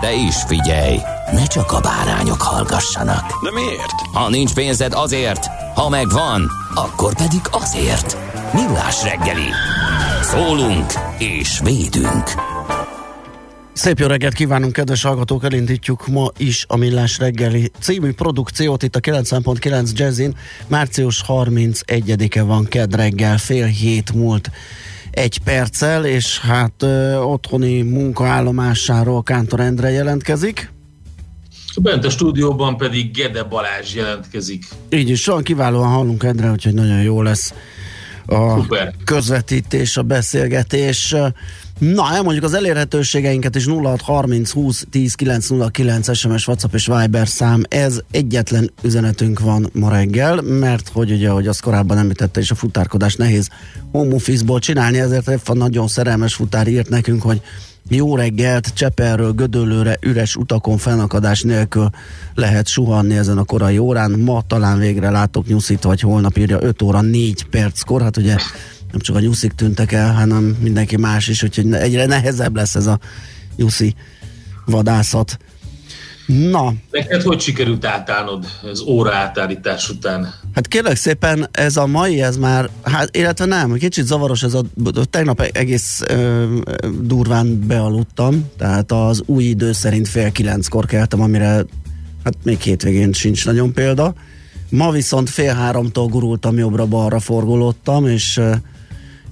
De is figyelj, ne csak a bárányok hallgassanak. De miért? Ha nincs pénzed azért, ha megvan, akkor pedig azért. Millás reggeli. Szólunk és védünk. Szép jó reggelt kívánunk, kedves hallgatók! Elindítjuk ma is a Millás reggeli című produkciót itt a 9.9 Jazzin. Március 31-e van kedd reggel, fél hét múlt egy perccel, és hát ö, otthoni munkaállomásáról Kántor Endre jelentkezik. Bent a stúdióban pedig Gede Balázs jelentkezik. Így is van, kiválóan hallunk Endre, úgyhogy nagyon jó lesz a Szuper. közvetítés, a beszélgetés. Na, elmondjuk az elérhetőségeinket is 0630 20 10 909 SMS, WhatsApp és Viber szám. Ez egyetlen üzenetünk van ma reggel, mert hogy ugye, ahogy azt korábban említette is, a futárkodás nehéz home office-ból csinálni, ezért egy nagyon szerelmes futár írt nekünk, hogy jó reggelt, Csepelről, Gödöllőre, üres utakon fennakadás nélkül lehet suhanni ezen a korai órán. Ma talán végre látok nyuszit, vagy holnap írja 5 óra 4 perckor. Hát ugye nem csak a nyuszik tűntek el, hanem mindenki más is, úgyhogy egyre nehezebb lesz ez a nyuszi vadászat. Na, Neked hogy sikerült átállnod az óra átállítás után? Hát kérlek szépen, ez a mai, ez már, hát illetve nem, kicsit zavaros ez a, tegnap egész ö, durván bealudtam, tehát az új idő szerint fél kilenckor keltem, amire hát még hétvégén sincs nagyon példa. Ma viszont fél háromtól gurultam jobbra-balra, forgolódtam, és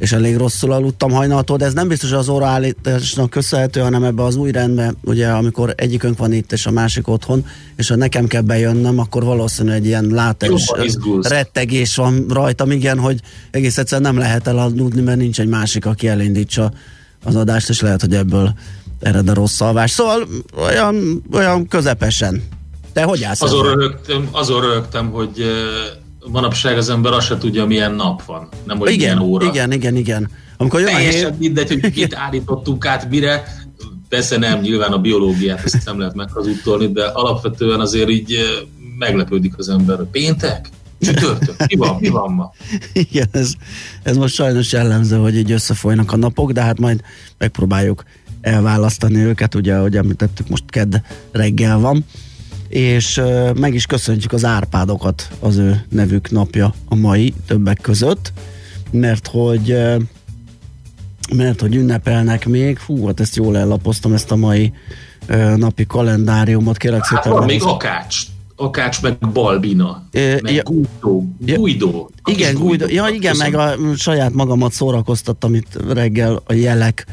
és elég rosszul aludtam hajnaltól, de ez nem biztos az óraállításnak köszönhető, hanem ebbe az új rendbe, ugye amikor egyikünk van itt, és a másik otthon, és ha nekem kell bejönnöm, akkor valószínűleg egy ilyen izgulsz. rettegés van rajtam, igen, hogy egész egyszerűen nem lehet elaludni, mert nincs egy másik, aki elindítsa az adást, és lehet, hogy ebből ered a rossz alvás. Szóval olyan, olyan közepesen. Te hogy állsz? Azon rögtem, azon rögtem, hogy manapság az ember azt se tudja, milyen nap van, nem hogy igen, milyen óra. igen, igen, igen. Amikor jön a hét, Teljesen mindegy, hogy kit állítottunk át mire. Persze nem, nyilván a biológiát ezt nem lehet meghazudtolni, de alapvetően azért így meglepődik az ember. Péntek? Csütörtök? Mi van? Mi van ma? Igen, ez, ez most sajnos jellemző, hogy így összefolynak a napok, de hát majd megpróbáljuk elválasztani őket, ugye, ahogy említettük, most kedd reggel van, és meg is köszöntjük az Árpádokat, az ő nevük napja a mai többek között, mert hogy mert hogy ünnepelnek még, fú, hát ezt jól ellapoztam, ezt a mai napi kalendáriumot, kérlek Hát szépen. van még Akács. Akács meg Balbina. Ö, Meg ja. Guido. Ja. Guido. Igen, Guido. Ja, igen, meg köszönöm. a saját magamat szórakoztattam itt reggel a jelek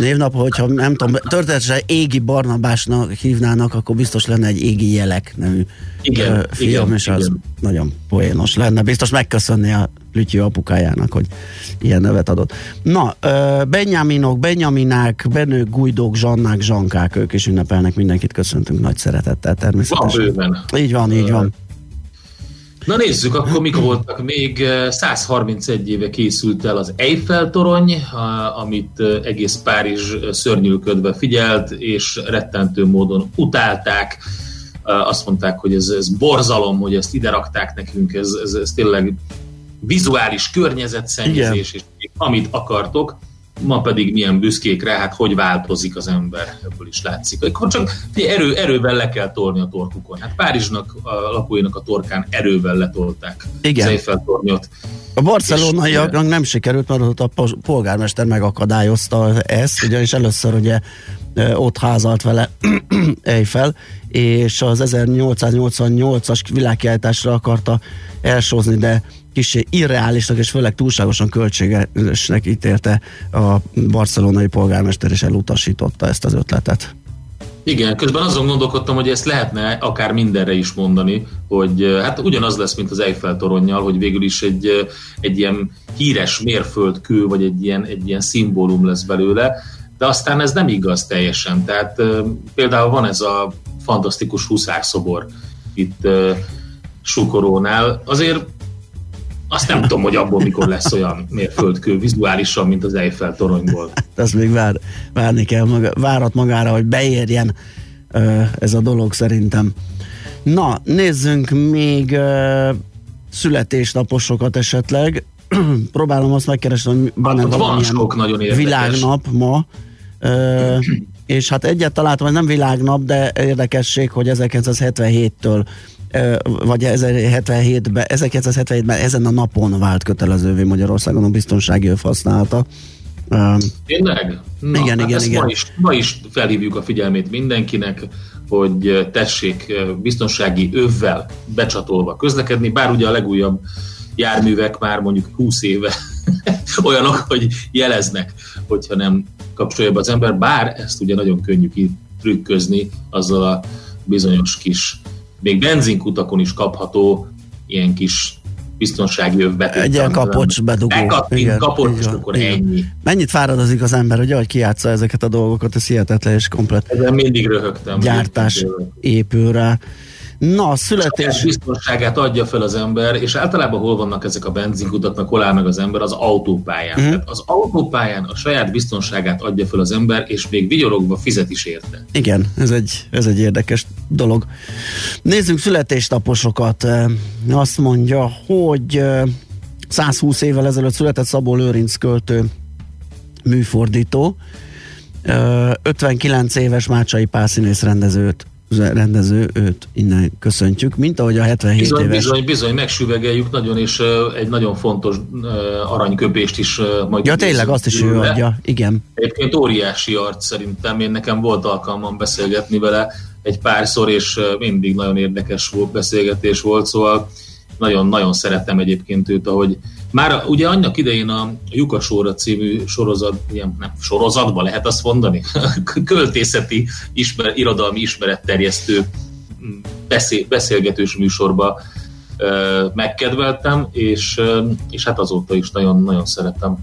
névnap, hogyha nem tudom, történetesen égi Barnabásnak hívnának, akkor biztos lenne egy égi jelek nevű Igen, film, igen, és az igen. nagyon poénos lenne. Biztos megköszönni a Lütyi apukájának, hogy ilyen nevet adott. Na, ö, Benjaminok, Benjaminák, Benők, Guidók, Zsannák, Zsankák, ők is ünnepelnek, mindenkit köszöntünk nagy szeretettel Van természetesen. bőven. Így van, így van. Na nézzük, akkor mik voltak még. eh, 131 éve készült el az Eiffel torony, amit eh, egész Párizs eh, szörnyűködve figyelt, és rettentő módon utálták. Eh, Azt mondták, hogy ez, ez borzalom, hogy ezt ide rakták nekünk, ez, ez, ez tényleg vizuális környezetszennyezés, és amit akartok. Ma pedig milyen büszkék rá, hát hogy változik az ember, ebből is látszik. Akkor csak erő, erővel le kell tolni a torkukon. Hát Párizsnak, a lakóinak a torkán erővel letolták Igen. az Eiffel tornyot. A barcelonaiaknak nem sikerült, mert ott a polgármester megakadályozta ezt, ugyanis először ugye ott házalt vele Eiffel, és az 1888-as világkiállításra akarta elsózni, de kicsi irreálisnak és főleg túlságosan költségesnek ítélte a barcelonai polgármester, és elutasította ezt az ötletet. Igen, közben azon gondolkodtam, hogy ezt lehetne akár mindenre is mondani, hogy hát ugyanaz lesz, mint az Eiffel toronnyal, hogy végül is egy, egy ilyen híres mérföldkő, vagy egy ilyen, egy ilyen szimbólum lesz belőle, de aztán ez nem igaz teljesen. Tehát például van ez a fantasztikus huszárszobor itt Sukorónál. Azért azt nem tudom, hogy abból mikor lesz olyan mérföldkő vizuálisan, mint az Eiffel toronyból. Ez még vár, várni kell, maga, várat magára, hogy beérjen ez a dolog szerintem. Na, nézzünk még születésnaposokat esetleg. Próbálom azt megkeresni, hogy van-e hát, van nagyon érdekes. világnap ma. Uh, és hát egyet találtam, hogy nem világnap, de érdekesség, hogy 1977-től vagy 1977-ben, 1977-ben ezen a napon vált kötelezővé Magyarországon a biztonsági öv használata. Tényleg? Na, igen, hát igen, igen. Ma is, ma is felhívjuk a figyelmét mindenkinek, hogy tessék biztonsági övvel becsatolva közlekedni, bár ugye a legújabb járművek már mondjuk 20 éve olyanok, hogy jeleznek, hogyha nem kapcsolja be az ember, bár ezt ugye nagyon könnyű trükközni azzal a bizonyos kis még benzinkutakon is kapható ilyen kis biztonsági övbetét. Egy ilyen kapocs bedugó. Bekattint, igen, kapocs, és akkor igen. ennyi. Mennyit fáradozik az ember, hogy ahogy kiátsza ezeket a dolgokat, ez hihetetlen és komplet. Ezen mindig röhögtem. Gyártás épül rá. Na, a születés... A biztonságát adja fel az ember, és általában hol vannak ezek a benzinkutatnak, hol áll meg az ember? Az autópályán. Mm. Tehát az autópályán a saját biztonságát adja fel az ember, és még vigyorogva fizet is érte. Igen, ez egy, ez egy érdekes dolog. Nézzük születésnaposokat. Azt mondja, hogy 120 évvel ezelőtt született Szabó Lőrinc költő műfordító, 59 éves Mácsai Pászínész rendezőt rendező, őt innen köszöntjük, mint ahogy a 77 bizony, éves... Bizony, bizony, megsüvegeljük nagyon, és egy nagyon fontos aranyköpést is majd... Ja, tényleg, azt is ő adja, igen. Egyébként óriási arc szerintem, én nekem volt alkalmam beszélgetni vele egy párszor, és mindig nagyon érdekes volt, beszélgetés volt, szóval nagyon-nagyon szeretem egyébként őt, ahogy már ugye annak idején a Jukasóra című sorozat, ilyen, nem, sorozatban lehet azt mondani, költészeti ismer, irodalmi ismeretterjesztő mm, beszél, beszélgetős műsorba ö, megkedveltem, és, ö, és hát azóta is nagyon-nagyon szeretem.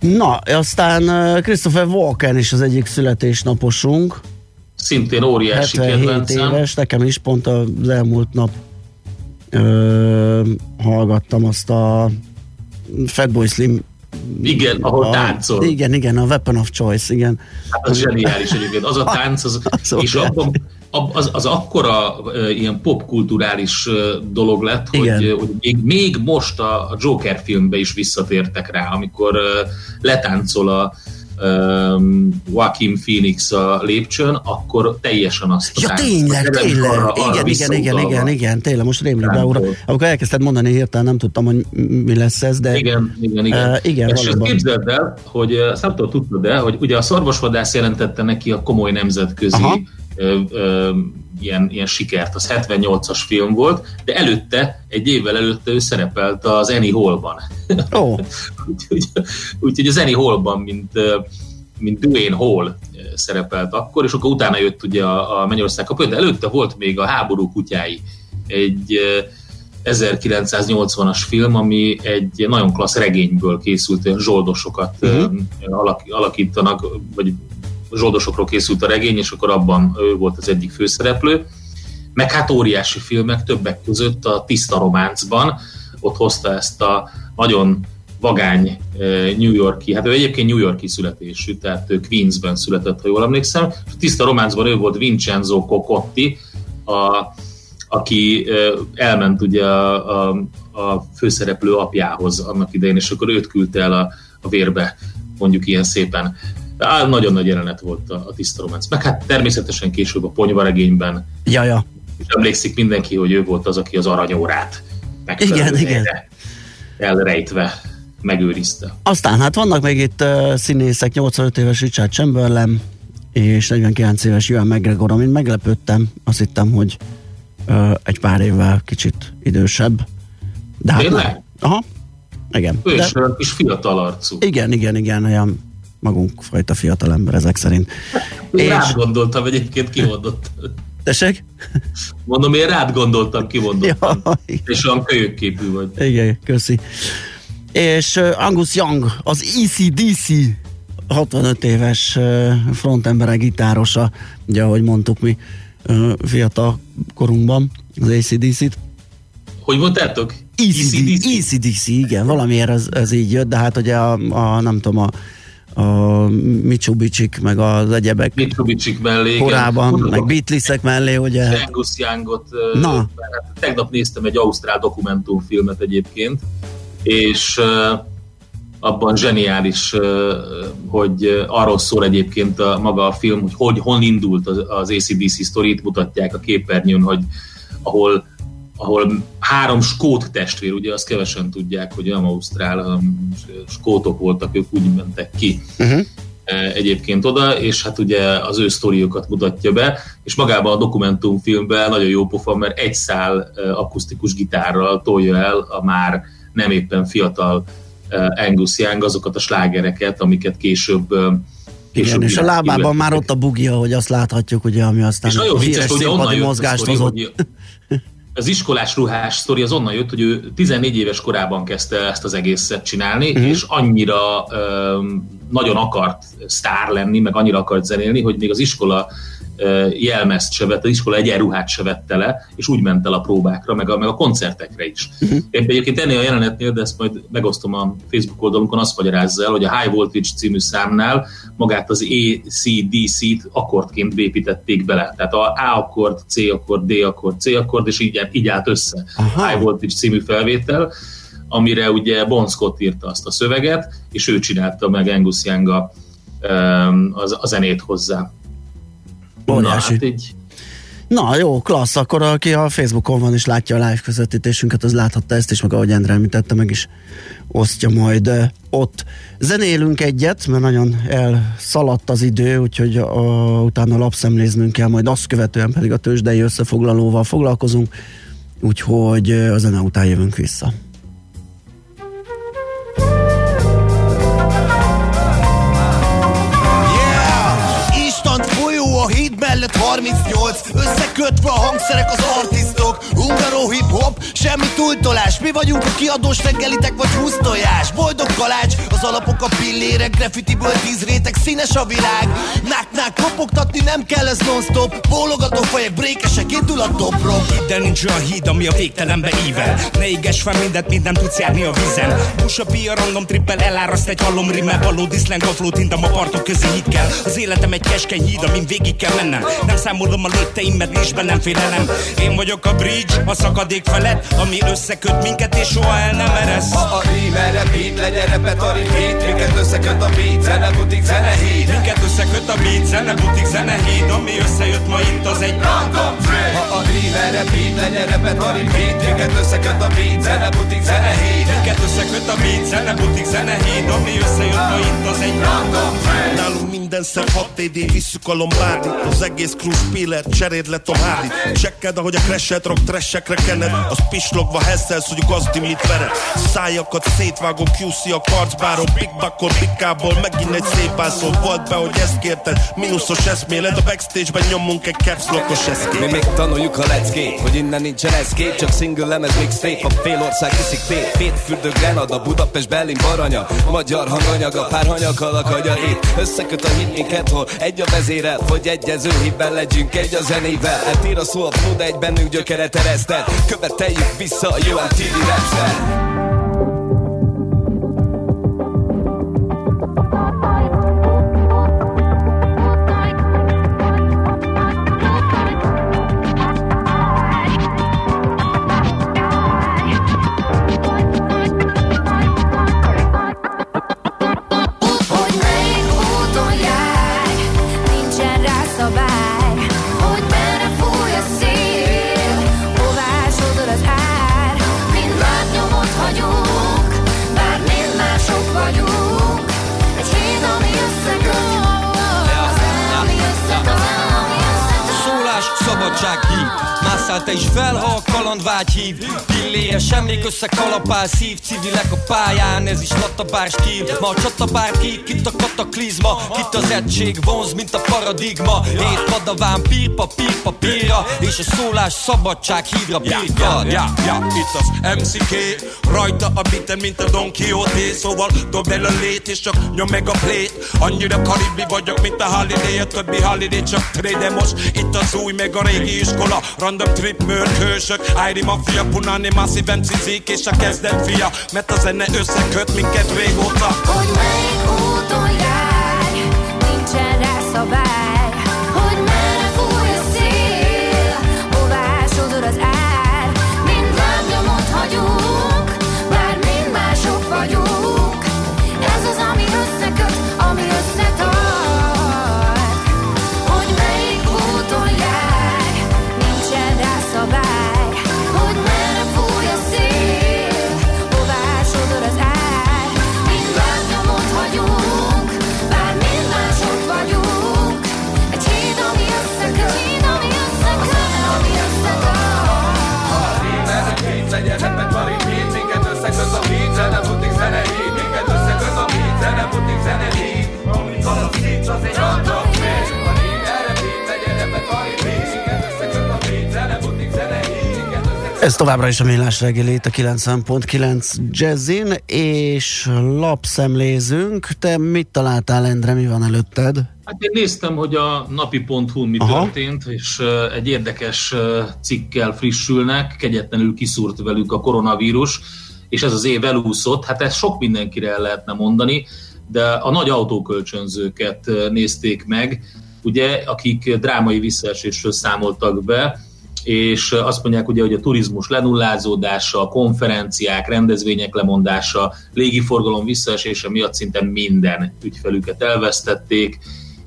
Na, aztán Christopher Walken is az egyik születésnaposunk. Szintén óriási 77 kedvencem. éves, nekem is pont az elmúlt nap ö, hallgattam azt a Fatboy Slim igen, ahol a, táncol. Igen, igen, a Weapon of Choice, igen. Hát az zseniális egyébként. Az a tánc, az, az és abban, az, az akkora ilyen popkulturális dolog lett, hogy, hogy még, még most a, Joker filmbe is visszatértek rá, amikor letáncol a, um, Joaquin Phoenix a lépcsőn, akkor teljesen azt Ja, tényleg, tényleg. Arra, igen, arra igen, igen, igen, igen, tényleg, most rémlik be, ura. Amikor elkezdted mondani hirtelen, nem tudtam, hogy mi lesz ez, de... Igen, igen, igen. Uh, igen És valóban. képzeld el, hogy azt nem tudom, tudtad el, hogy ugye a szarvasvadász jelentette neki a komoly nemzetközi ö, ö, ilyen, ilyen sikert, az 78-as film volt, de előtte, egy évvel előtte ő szerepelt az Annie Hall-ban. Oh. úgyhogy, úgyhogy az Annie Hall-ban, mint, mint Dwayne Hall szerepelt akkor, és akkor utána jött ugye a, a Mennyország kapuja, de előtte volt még a Háború kutyái, egy 1980-as film, ami egy nagyon klassz regényből készült, zsoldosokat uh-huh. alakítanak, vagy zsoldosokról készült a regény, és akkor abban ő volt az egyik főszereplő. Meg hát óriási filmek, többek között a Tiszta Románcban, ott hozta ezt a nagyon vagány New Yorki, hát ő egyébként New Yorki születésű, tehát ő Queensben született, ha jól emlékszem, a Tiszta Románcban ő volt Vincenzo Cocotti, a, aki elment ugye a, a, a főszereplő apjához annak idején, és akkor őt küldte el a, a vérbe mondjuk ilyen szépen. Á, nagyon nagy jelenet volt a, a tiszta románc. Meg hát természetesen később a ponyvaregényben Ja, ja. és emlékszik mindenki, hogy ő volt az, aki az aranyórát Igen, megfelelő igen. helyre elrejtve megőrizte. Aztán hát vannak még itt uh, színészek, 85 éves Richard Chamberlain és 49 éves Ewan McGregor, amin meglepődtem, azt hittem, hogy uh, egy pár évvel kicsit idősebb. De hát Tényleg? Aha, igen. Ő De, is kis fiatal arcú. igen, igen, igen, olyan magunk fajta fiatalember ezek szerint. Én És- rád gondoltam egyébként, kimondott. Tessék? Mondom, én rád gondoltam, kimondottam. Jaj. És olyan kölyökképű vagy. Igen, köszi. És uh, Angus Young, az ECDC 65 éves uh, frontemberek gitárosa, ugye ahogy mondtuk mi uh, fiatal korunkban, az ACDC-t. Hogy mondtátok? ECDC, ECDC, igen, valamiért ez, ez így jött, de hát ugye a, a nem tudom, a, a Mitsubishi-k, meg az egyebek Mitsubishi mellé. igen. korában, Mondom, meg Beatlesek mellé, ugye, Angus Youngot, Na. Na. Hát tegnap néztem egy ausztrál dokumentumfilmet egyébként, és abban zseniális, hogy arról szól egyébként a, maga a film, hogy, hogy hol indult az, az ACDC sztorit, mutatják a képernyőn, hogy ahol ahol három skót testvér, ugye azt kevesen tudják, hogy nem ausztrál, hanem skótok voltak, ők úgy mentek ki uh-huh. egyébként oda, és hát ugye az ő sztoriukat mutatja be, és magában a dokumentumfilmben nagyon jó pofa, mert egy szál eh, akusztikus gitárral tolja el a már nem éppen fiatal eh, Angus Young azokat a slágereket, amiket később eh, igen, és a lábában már ott a bugia, hogy azt láthatjuk, ugye, ami aztán És nagyon vicces, hogy onnan jött a mozgást sztori, hozott. hogy az iskolás ruhás sztori az onnan jött, hogy ő 14 éves korában kezdte ezt az egészet csinálni, uh-huh. és annyira um, nagyon akart sztár lenni, meg annyira akart zenélni, hogy még az iskola jelmezt se vette, az iskola egyenruhát se vette le, és úgy ment el a próbákra, meg a, meg a koncertekre is. Uh-huh. Én egyébként ennél a jelenetnél, de ezt majd megosztom a Facebook oldalunkon, azt magyarázza el, hogy a High Voltage című számnál magát az ACDC-t akkordként építették bele. Tehát a A akkord, C akkord, D akkord, C akkord, és így, így állt össze. Aha. High Voltage című felvétel, amire ugye Bon Scott írta azt a szöveget, és ő csinálta meg Angus Young a, a zenét hozzá. Na, Óriási. hát így, Na jó, klassz, akkor aki a Facebookon van és látja a live közvetítésünket, az láthatta ezt is, meg ahogy Endre említette, meg is osztja majd ott. Zenélünk egyet, mert nagyon elszaladt az idő, úgyhogy a, utána lapszemléznünk kell, majd azt követően pedig a tőzsdei összefoglalóval foglalkozunk, úgyhogy a zene után jövünk vissza. Mellett 38 Összekötve a hangszerek az artisztok Ungaró hip-hop, semmi túltolás. Mi vagyunk a kiadós reggelitek vagy húsztojás Boldog kalács, az alapok a pillérek Graffitiből tíz réteg, színes a világ. Nák-nák, kopogtatni nem kell ez non-stop. Bólogató fejek, brékesek, indul a top rock De nincs olyan híd, ami a végtelenbe ível. Ne éges fel mindent, mint nem tudsz járni a vízen. Busa pia random trippel eláraszt egy hallom rimmel. Valódi slang a flót, a partok közé híd kell. Az életem egy keskeny híd, amin végig kell mennem Nem számolom a lépteim, mert nincs bennem félelem. Én vagyok a bridge, a szakadék felett Ami összeköt minket és soha el nem eresz. Ha a rímer beat, legyen repertoari beat. Minket összeköt a beat, zene butik, zene híd. Minket összeköt a beat, zene butik, zene híd. Ami összejött ma itt az egy Random track Ha a rímer beat, legyen repertoari beat. Minket összeköt a beat, zene butik, zene híd. Minket összeköt a beat, zene butik, zene híd. Ami összejött ma itt az egy Random track Nálunk minden szem 6 TD, visszük a Lombardi Az egész crew spiller, cseréd le Tom Hardy Csekked, ahogy a crashet rock trashekre kened Az pislogva hesszelsz, hogy gazdi mit vered. Szájakat szétvágom, QC a karcbáron Big Buckon, Bikából, megint egy szép ászó Volt be, hogy ezt kérted, mínuszos eszméled A backstage-ben nyomunk egy caps lockos Mi eszkét még tanuljuk a leckét, hogy innen nincsen eszkép. Csak single lemez mixtape, a fél ország viszik fél Hétfürdő Grenada, Budapest, Berlin, Baranya. Magyar hanganyaga, pár hanyag akadja itt Összeköt a hit minket, hol egy a vezérel Hogy egyező hitben legyünk egy a zenével. Hát ír a szó a flow, de egy bennünk gyökeret ereszted Követeljük vissza a jó MTV que sacola ao passivo Civilek a pályán, ez is latabár stíl Ma a csatabár ki, kit a kataklizma? Kit az egység vonz, mint a paradigma? Hét padaván pír, papír, papírra És a szólás szabadság hívra birkad Ja, ja, ja, itt az MCK Rajta a biten, mint a Don Quixote. Szóval dobd el a lét és csak nyom meg a plét. Annyira karibi vagyok, mint a Holiday A többi Holiday csak trade most Itt az új meg a régi iskola Random trip, mörk, hősök Ári mafia, punani, masszív MCC-k És a kezdet fia Mert a zene összeköt minket régóta. Hogy melyik úton jár, nincsen rá szabály Ez továbbra is a millás reggeli itt a 90.9 Jazzin, és lapszemlézünk. Te mit találtál, Endre, mi van előtted? Hát én néztem, hogy a napi.hu mi Aha. történt, és egy érdekes cikkel frissülnek, kegyetlenül kiszúrt velük a koronavírus, és ez az év elúszott. Hát ezt sok mindenkire el lehetne mondani, de a nagy autókölcsönzőket nézték meg, ugye, akik drámai visszaesésről számoltak be, és azt mondják ugye, hogy a turizmus lenullázódása, konferenciák, rendezvények lemondása, légiforgalom visszaesése miatt szinte minden ügyfelüket elvesztették,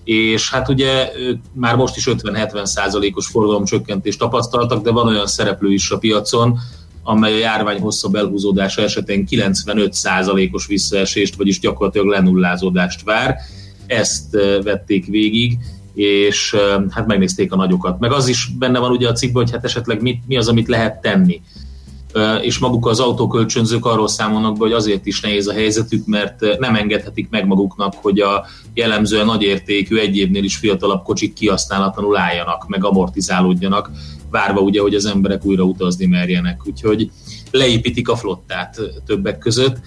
és hát ugye már most is 50-70 százalékos forgalomcsökkentést tapasztaltak, de van olyan szereplő is a piacon, amely a járvány hosszabb elhúzódása esetén 95 százalékos visszaesést, vagyis gyakorlatilag lenullázódást vár. Ezt vették végig, és hát megnézték a nagyokat. Meg az is benne van ugye a cikkben, hogy hát esetleg mit, mi az, amit lehet tenni és maguk az autókölcsönzők arról számolnak be, hogy azért is nehéz a helyzetük, mert nem engedhetik meg maguknak, hogy a jellemzően nagyértékű, egy évnél is fiatalabb kocsik kihasználatlanul álljanak, meg amortizálódjanak, várva ugye, hogy az emberek újra utazni merjenek. Úgyhogy leépítik a flottát többek között,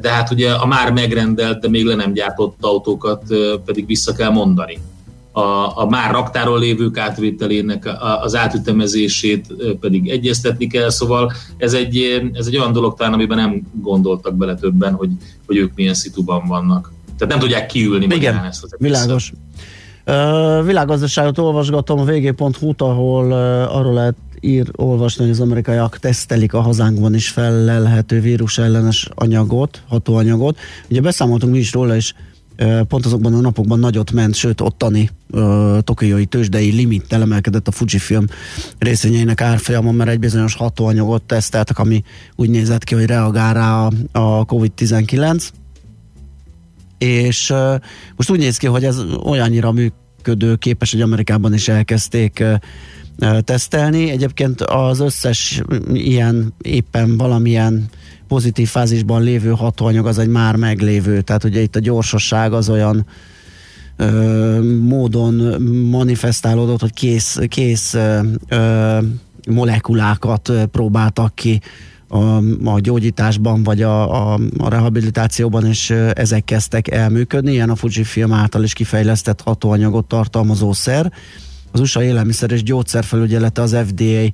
de hát ugye a már megrendelt, de még le nem gyártott autókat pedig vissza kell mondani a, a már raktáron lévők átvételének a, az átütemezését pedig egyeztetni kell, szóval ez egy, ez egy olyan dolog talán, amiben nem gondoltak bele többen, hogy, hogy ők milyen szituban vannak. Tehát nem tudják kiülni Igen, ezt az világos. Uh, világgazdaságot olvasgatom a vg.hu-t, ahol uh, arról lehet ír olvasni, hogy az amerikaiak tesztelik a hazánkban is felelhető vírus ellenes anyagot, hatóanyagot. Ugye beszámoltunk mi is róla, és pont azokban a napokban nagyot ment, sőt ottani uh, tokiói tőzsdei limittel emelkedett a Fujifilm részvényeinek árfolyama, mert egy bizonyos hatóanyagot teszteltek, ami úgy nézett ki, hogy reagál rá a, a COVID-19 és uh, most úgy néz ki, hogy ez olyannyira működő képes, hogy Amerikában is elkezdték uh, tesztelni. Egyébként az összes ilyen éppen valamilyen pozitív fázisban lévő hatóanyag az egy már meglévő, tehát ugye itt a gyorsosság az olyan ö, módon manifestálódott, hogy kész, kész ö, molekulákat próbáltak ki a, a gyógyításban vagy a, a, a rehabilitációban, és ezek kezdtek elműködni. Ilyen a Fujifilm által is kifejlesztett hatóanyagot tartalmazó szer. Az USA élelmiszer és gyógyszerfelügyelete az FDA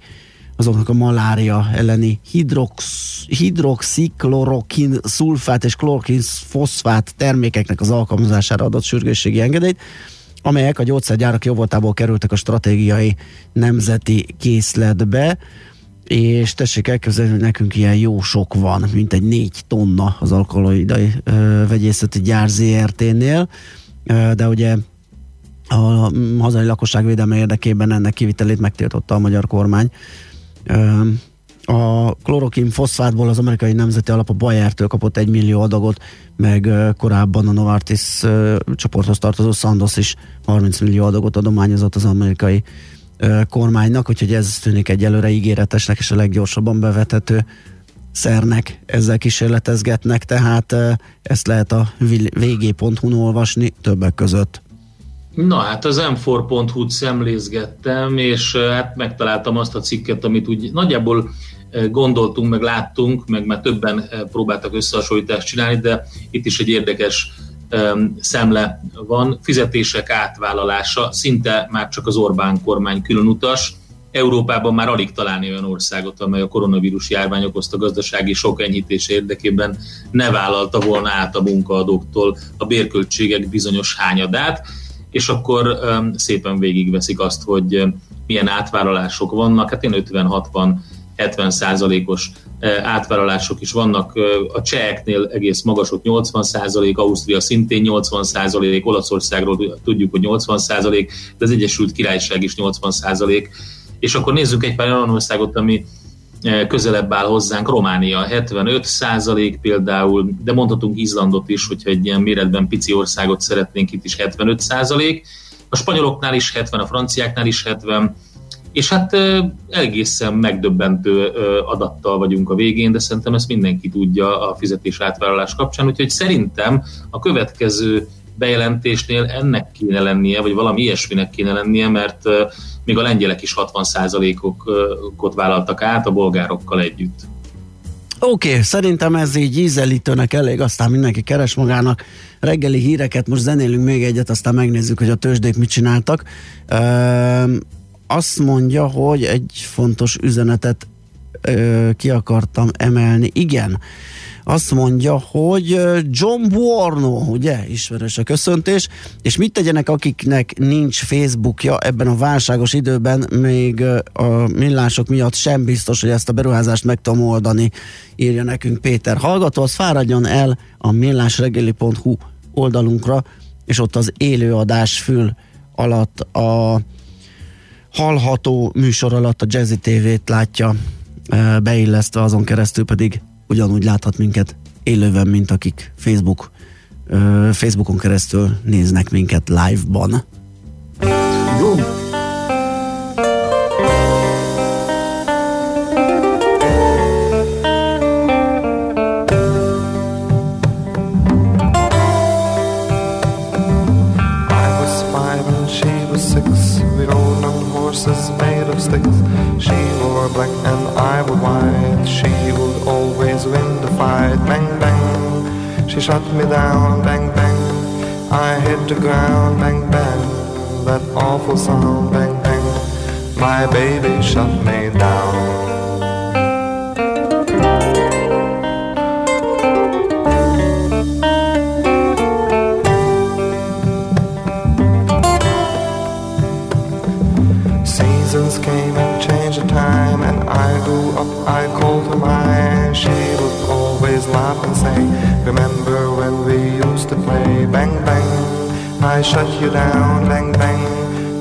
azoknak a malária elleni hidrox, hidroxiklorokin szulfát és klorokin foszfát termékeknek az alkalmazására adott sürgősségi engedélyt, amelyek a gyógyszergyárak jóvoltából kerültek a stratégiai nemzeti készletbe, és tessék elképzelni, hogy nekünk ilyen jó sok van, mint egy négy tonna az alkaloidai vegyészeti gyár ZRT-nél, de ugye a hazai lakosság védelme érdekében ennek kivitelét megtiltotta a magyar kormány. A klorokin foszfátból az amerikai nemzeti alap a Bayer-től kapott egy millió adagot, meg korábban a Novartis csoporthoz tartozó Sandoz is 30 millió adagot adományozott az amerikai kormánynak, úgyhogy ez tűnik egyelőre ígéretesnek és a leggyorsabban bevethető szernek ezzel kísérletezgetnek, tehát ezt lehet a vg.hu-n olvasni többek között. Na hát az m4.hu-t szemlézgettem, és hát megtaláltam azt a cikket, amit úgy nagyjából gondoltunk, meg láttunk, meg már többen próbáltak összehasonlítást csinálni, de itt is egy érdekes szemle van. Fizetések átvállalása, szinte már csak az Orbán kormány külön utas. Európában már alig találni olyan országot, amely a koronavírus járvány okozta gazdasági sok enyhítés érdekében ne vállalta volna át a munkaadóktól a bérköltségek bizonyos hányadát és akkor szépen végigveszik azt, hogy milyen átvállalások vannak. Hát én 50-60 70 százalékos átvállalások is vannak. A cseheknél egész magasok 80 százalék, Ausztria szintén 80 százalék, Olaszországról tudjuk, hogy 80 százalék, de az Egyesült Királyság is 80 százalék. És akkor nézzük egy pár olyan országot, ami közelebb áll hozzánk, Románia 75 százalék például, de mondhatunk Izlandot is, hogyha egy ilyen méretben pici országot szeretnénk, itt is 75 százalék. A spanyoloknál is 70, a franciáknál is 70, és hát egészen megdöbbentő adattal vagyunk a végén, de szerintem ezt mindenki tudja a fizetés átvállalás kapcsán, úgyhogy szerintem a következő bejelentésnél ennek kéne lennie, vagy valami ilyesminek kéne lennie, mert még a lengyelek is 60%-ot vállaltak át a bolgárokkal együtt. Oké, okay, szerintem ez így ízelítőnek elég, aztán mindenki keres magának reggeli híreket, most zenélünk még egyet, aztán megnézzük, hogy a tőzsdék mit csináltak. Ö, azt mondja, hogy egy fontos üzenetet ö, ki akartam emelni. Igen, azt mondja, hogy John Buorno, ugye, ismerős a köszöntés, és mit tegyenek, akiknek nincs Facebookja ebben a válságos időben, még a millások miatt sem biztos, hogy ezt a beruházást meg tudom oldani, írja nekünk Péter hallgató, az fáradjon el a millásregeli.hu oldalunkra, és ott az élőadás fül alatt a hallható műsor alatt a Jazzy TV-t látja beillesztve, azon keresztül pedig ugyanúgy láthat minket élőben, mint akik Facebook, Facebookon keresztül néznek minket live-ban. Jó. horses made of sticks. She wore black and I wore white. Bang, bang. She shot me down. Bang, bang. I hit the ground. Bang, bang. That awful sound. Bang, bang. My baby shot me down. Seasons came and changed the time and I drew up I called her mine. Laugh and say, Remember when we used to play? Bang, bang, I shut you down. Bang, bang,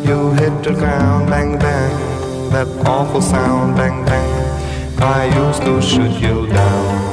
you hit the ground. Bang, bang, that awful sound. Bang, bang, I used to shoot you down.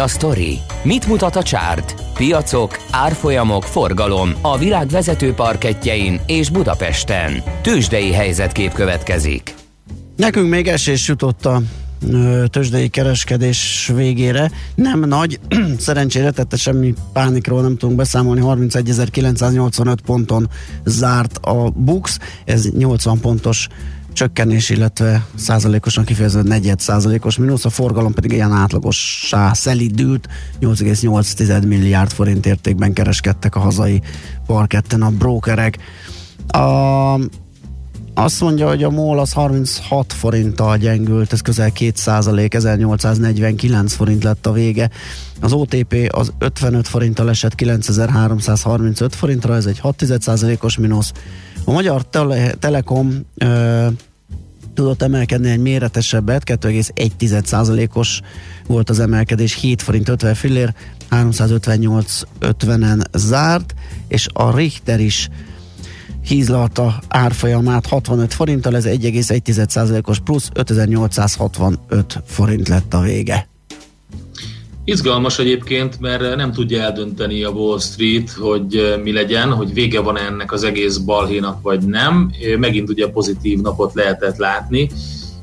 A sztori? Mit mutat a csárt? piacok, árfolyamok, forgalom a világ vezető parketjein és Budapesten. Tősdei helyzetkép következik. Nekünk még esés jutott a tőzsdei kereskedés végére. Nem nagy, szerencsére tette semmi pánikról nem tudunk beszámolni. 31.985 ponton zárt a Bux, ez 80 pontos csökkenés, illetve százalékosan kifejező negyed százalékos mínusz, a forgalom pedig ilyen átlagossá szelidült, 8,8 milliárd forint értékben kereskedtek a hazai parketten a brókerek. A, azt mondja, hogy a MOL az 36 forinttal gyengült, ez közel 2 százalék, 1849 forint lett a vége. Az OTP az 55 forinttal esett 9335 forintra, ez egy 6 százalékos mínusz. A Magyar Tele- Telekom ö, tudott emelkedni egy méretesebbet, 2,1 százalékos volt az emelkedés, 7 forint 50 fillér, 358,50-en zárt, és a Richter is hízlalta árfolyamát 65 forinttal, ez 1,1%-os plusz, 5865 forint lett a vége. Izgalmas egyébként, mert nem tudja eldönteni a Wall Street, hogy eh, mi legyen, hogy vége van ennek az egész balhénak, vagy nem. Eh, Megint ugye pozitív napot lehetett látni,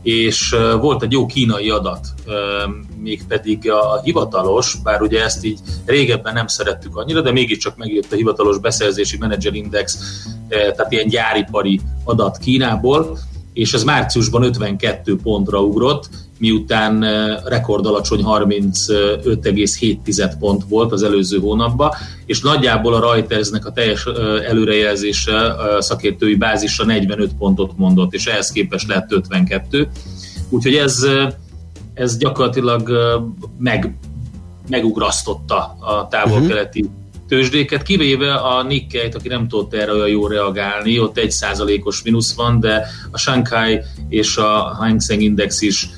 és eh, volt egy jó kínai adat, mégpedig a hivatalos, bár ugye ezt így régebben nem szerettük annyira, de mégiscsak megjött a hivatalos beszerzési menedzserindex, tehát ilyen gyáripari adat Kínából, és ez márciusban 52 pontra ugrott, miután rekordalacsony 35,7 pont volt az előző hónapban, és nagyjából a Reutersnek a teljes előrejelzése, szakértői bázisa 45 pontot mondott, és ehhez képest lett 52. Úgyhogy ez, ez gyakorlatilag meg, megugrasztotta a távol-keleti uh-huh tőzsdéket, kivéve a Nikkei-t, aki nem tudott erre olyan jól reagálni, ott egy százalékos mínusz van, de a Shanghai és a Hang Seng Index is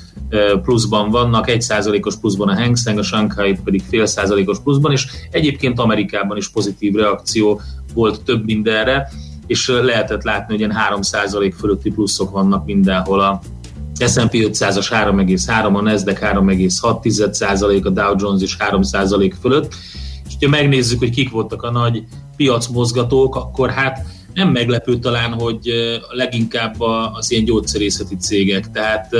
pluszban vannak, egy százalékos pluszban a Hang Seng, a Shanghai pedig fél százalékos pluszban, és egyébként Amerikában is pozitív reakció volt több mindenre, és lehetett látni, hogy ilyen 3 százalék fölötti pluszok vannak mindenhol a S&P 500-as 3,3, a Nasdaq 3,6 százalék, a Dow Jones is 3 százalék fölött, ha megnézzük, hogy kik voltak a nagy piacmozgatók, akkor hát nem meglepő talán, hogy leginkább az ilyen gyógyszerészeti cégek, tehát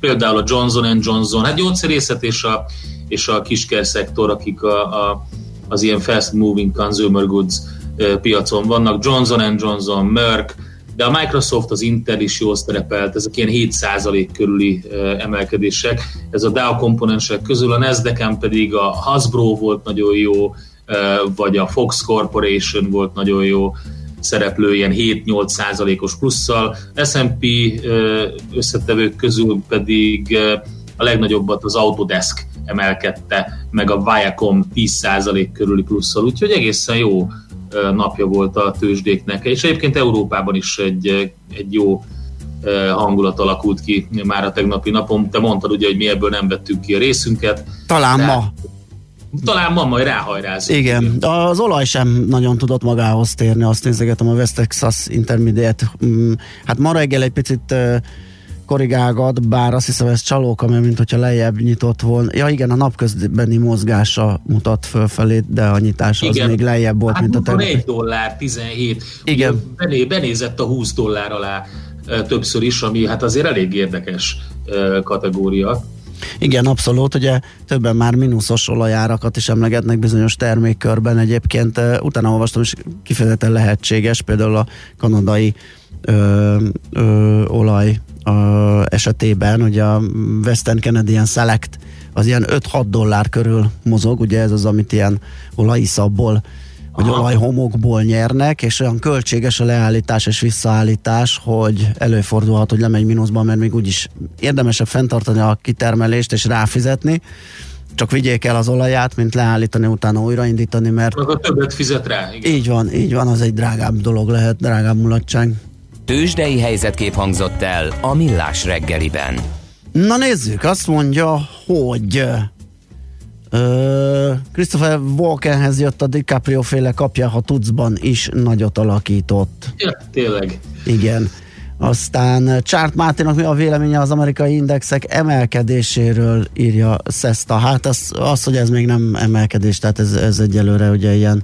például a Johnson Johnson, hát gyógyszerészet és a, és a kisker szektor, akik a, a, az ilyen fast moving consumer goods piacon vannak, Johnson Johnson, Merck, de a Microsoft, az Intel is jól szerepelt, ezek ilyen 7% körüli emelkedések. Ez a Dow komponensek közül, a nasdaq pedig a Hasbro volt nagyon jó, vagy a Fox Corporation volt nagyon jó szereplő, ilyen 7-8 százalékos plusszal. S&P összetevők közül pedig a legnagyobbat az Autodesk emelkedte, meg a Viacom 10% körüli plusszal, úgyhogy egészen jó napja volt a tőzsdéknek, és egyébként Európában is egy, egy jó hangulat alakult ki már a tegnapi napon. Te mondtad ugye, hogy mi ebből nem vettük ki a részünket. Talán ma. Talán ma majd ráhajrázunk. Igen, az olaj sem nagyon tudott magához térni, azt nézegetem a West Texas Intermediate. Mm, hát ma reggel egy picit korrigálgat, bár azt hiszem ez csalóka, mert mint hogyha lejjebb nyitott volna. Ja igen, a napközbeni mozgása mutat fölfelé, de a nyitás az még lejjebb volt, hát mint a tegnap. 1 dollár 17. Igen. Bené, benézett a 20 dollár alá többször is, ami hát azért elég érdekes kategória. Igen, abszolút, ugye többen már mínuszos olajárakat is emlegetnek bizonyos termékkörben egyébként, utána olvastam, és kifejezetten lehetséges, például a kanadai ö, ö, olaj esetében, ugye a Western Canadian Select az ilyen 5-6 dollár körül mozog, ugye ez az, amit ilyen olajiszabból vagy olajhomokból nyernek, és olyan költséges a leállítás és visszaállítás, hogy előfordulhat, hogy lemegy mínuszban, mert még úgyis érdemesebb fenntartani a kitermelést és ráfizetni, csak vigyék el az olaját, mint leállítani, utána újraindítani, mert... Meg a többet fizet rá. Igen. Így van, így van, az egy drágább dolog lehet, drágább mulatság. Tőzsdei helyzetkép hangzott el a Millás reggeliben. Na nézzük, azt mondja, hogy Ö, Christopher Walkenhez jött a DiCaprio féle kapja, ha tucban is nagyot alakított. Ja, tényleg. Igen. Aztán Csárt Máténak mi a véleménye az amerikai indexek emelkedéséről írja Szeszta. Hát az, az, hogy ez még nem emelkedés, tehát ez, ez egyelőre ugye ilyen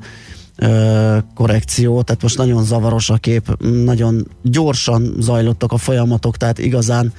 ö, korrekció, tehát most nagyon zavaros a kép, nagyon gyorsan zajlottak a folyamatok, tehát igazán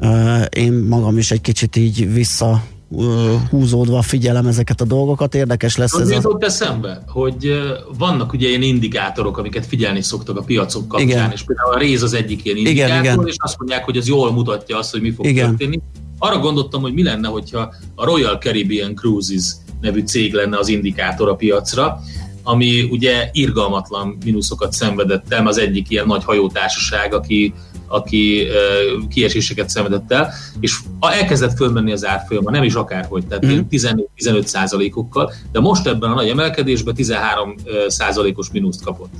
ö, én magam is egy kicsit így vissza ö, húzódva figyelem ezeket a dolgokat, érdekes lesz ez Az a... jutott eszembe, hogy vannak ugye ilyen indikátorok, amiket figyelni szoktak a piacok kapcsán, Igen. és például a réz az egyik ilyen Igen, indikátor, igen. és azt mondják, hogy az jól mutatja azt, hogy mi fog Igen. történni. Arra gondoltam, hogy mi lenne, hogyha a Royal Caribbean Cruises nevű cég lenne az indikátor a piacra, ami ugye irgalmatlan mínuszokat szenvedett el, az egyik ilyen nagy hajótársaság, aki, aki uh, kieséseket szenvedett el, és elkezdett fölmenni az árfolyama, nem is akárhogy, tehát mm. 14-15 százalékokkal, de most ebben a nagy emelkedésben 13 százalékos mínuszt kapott.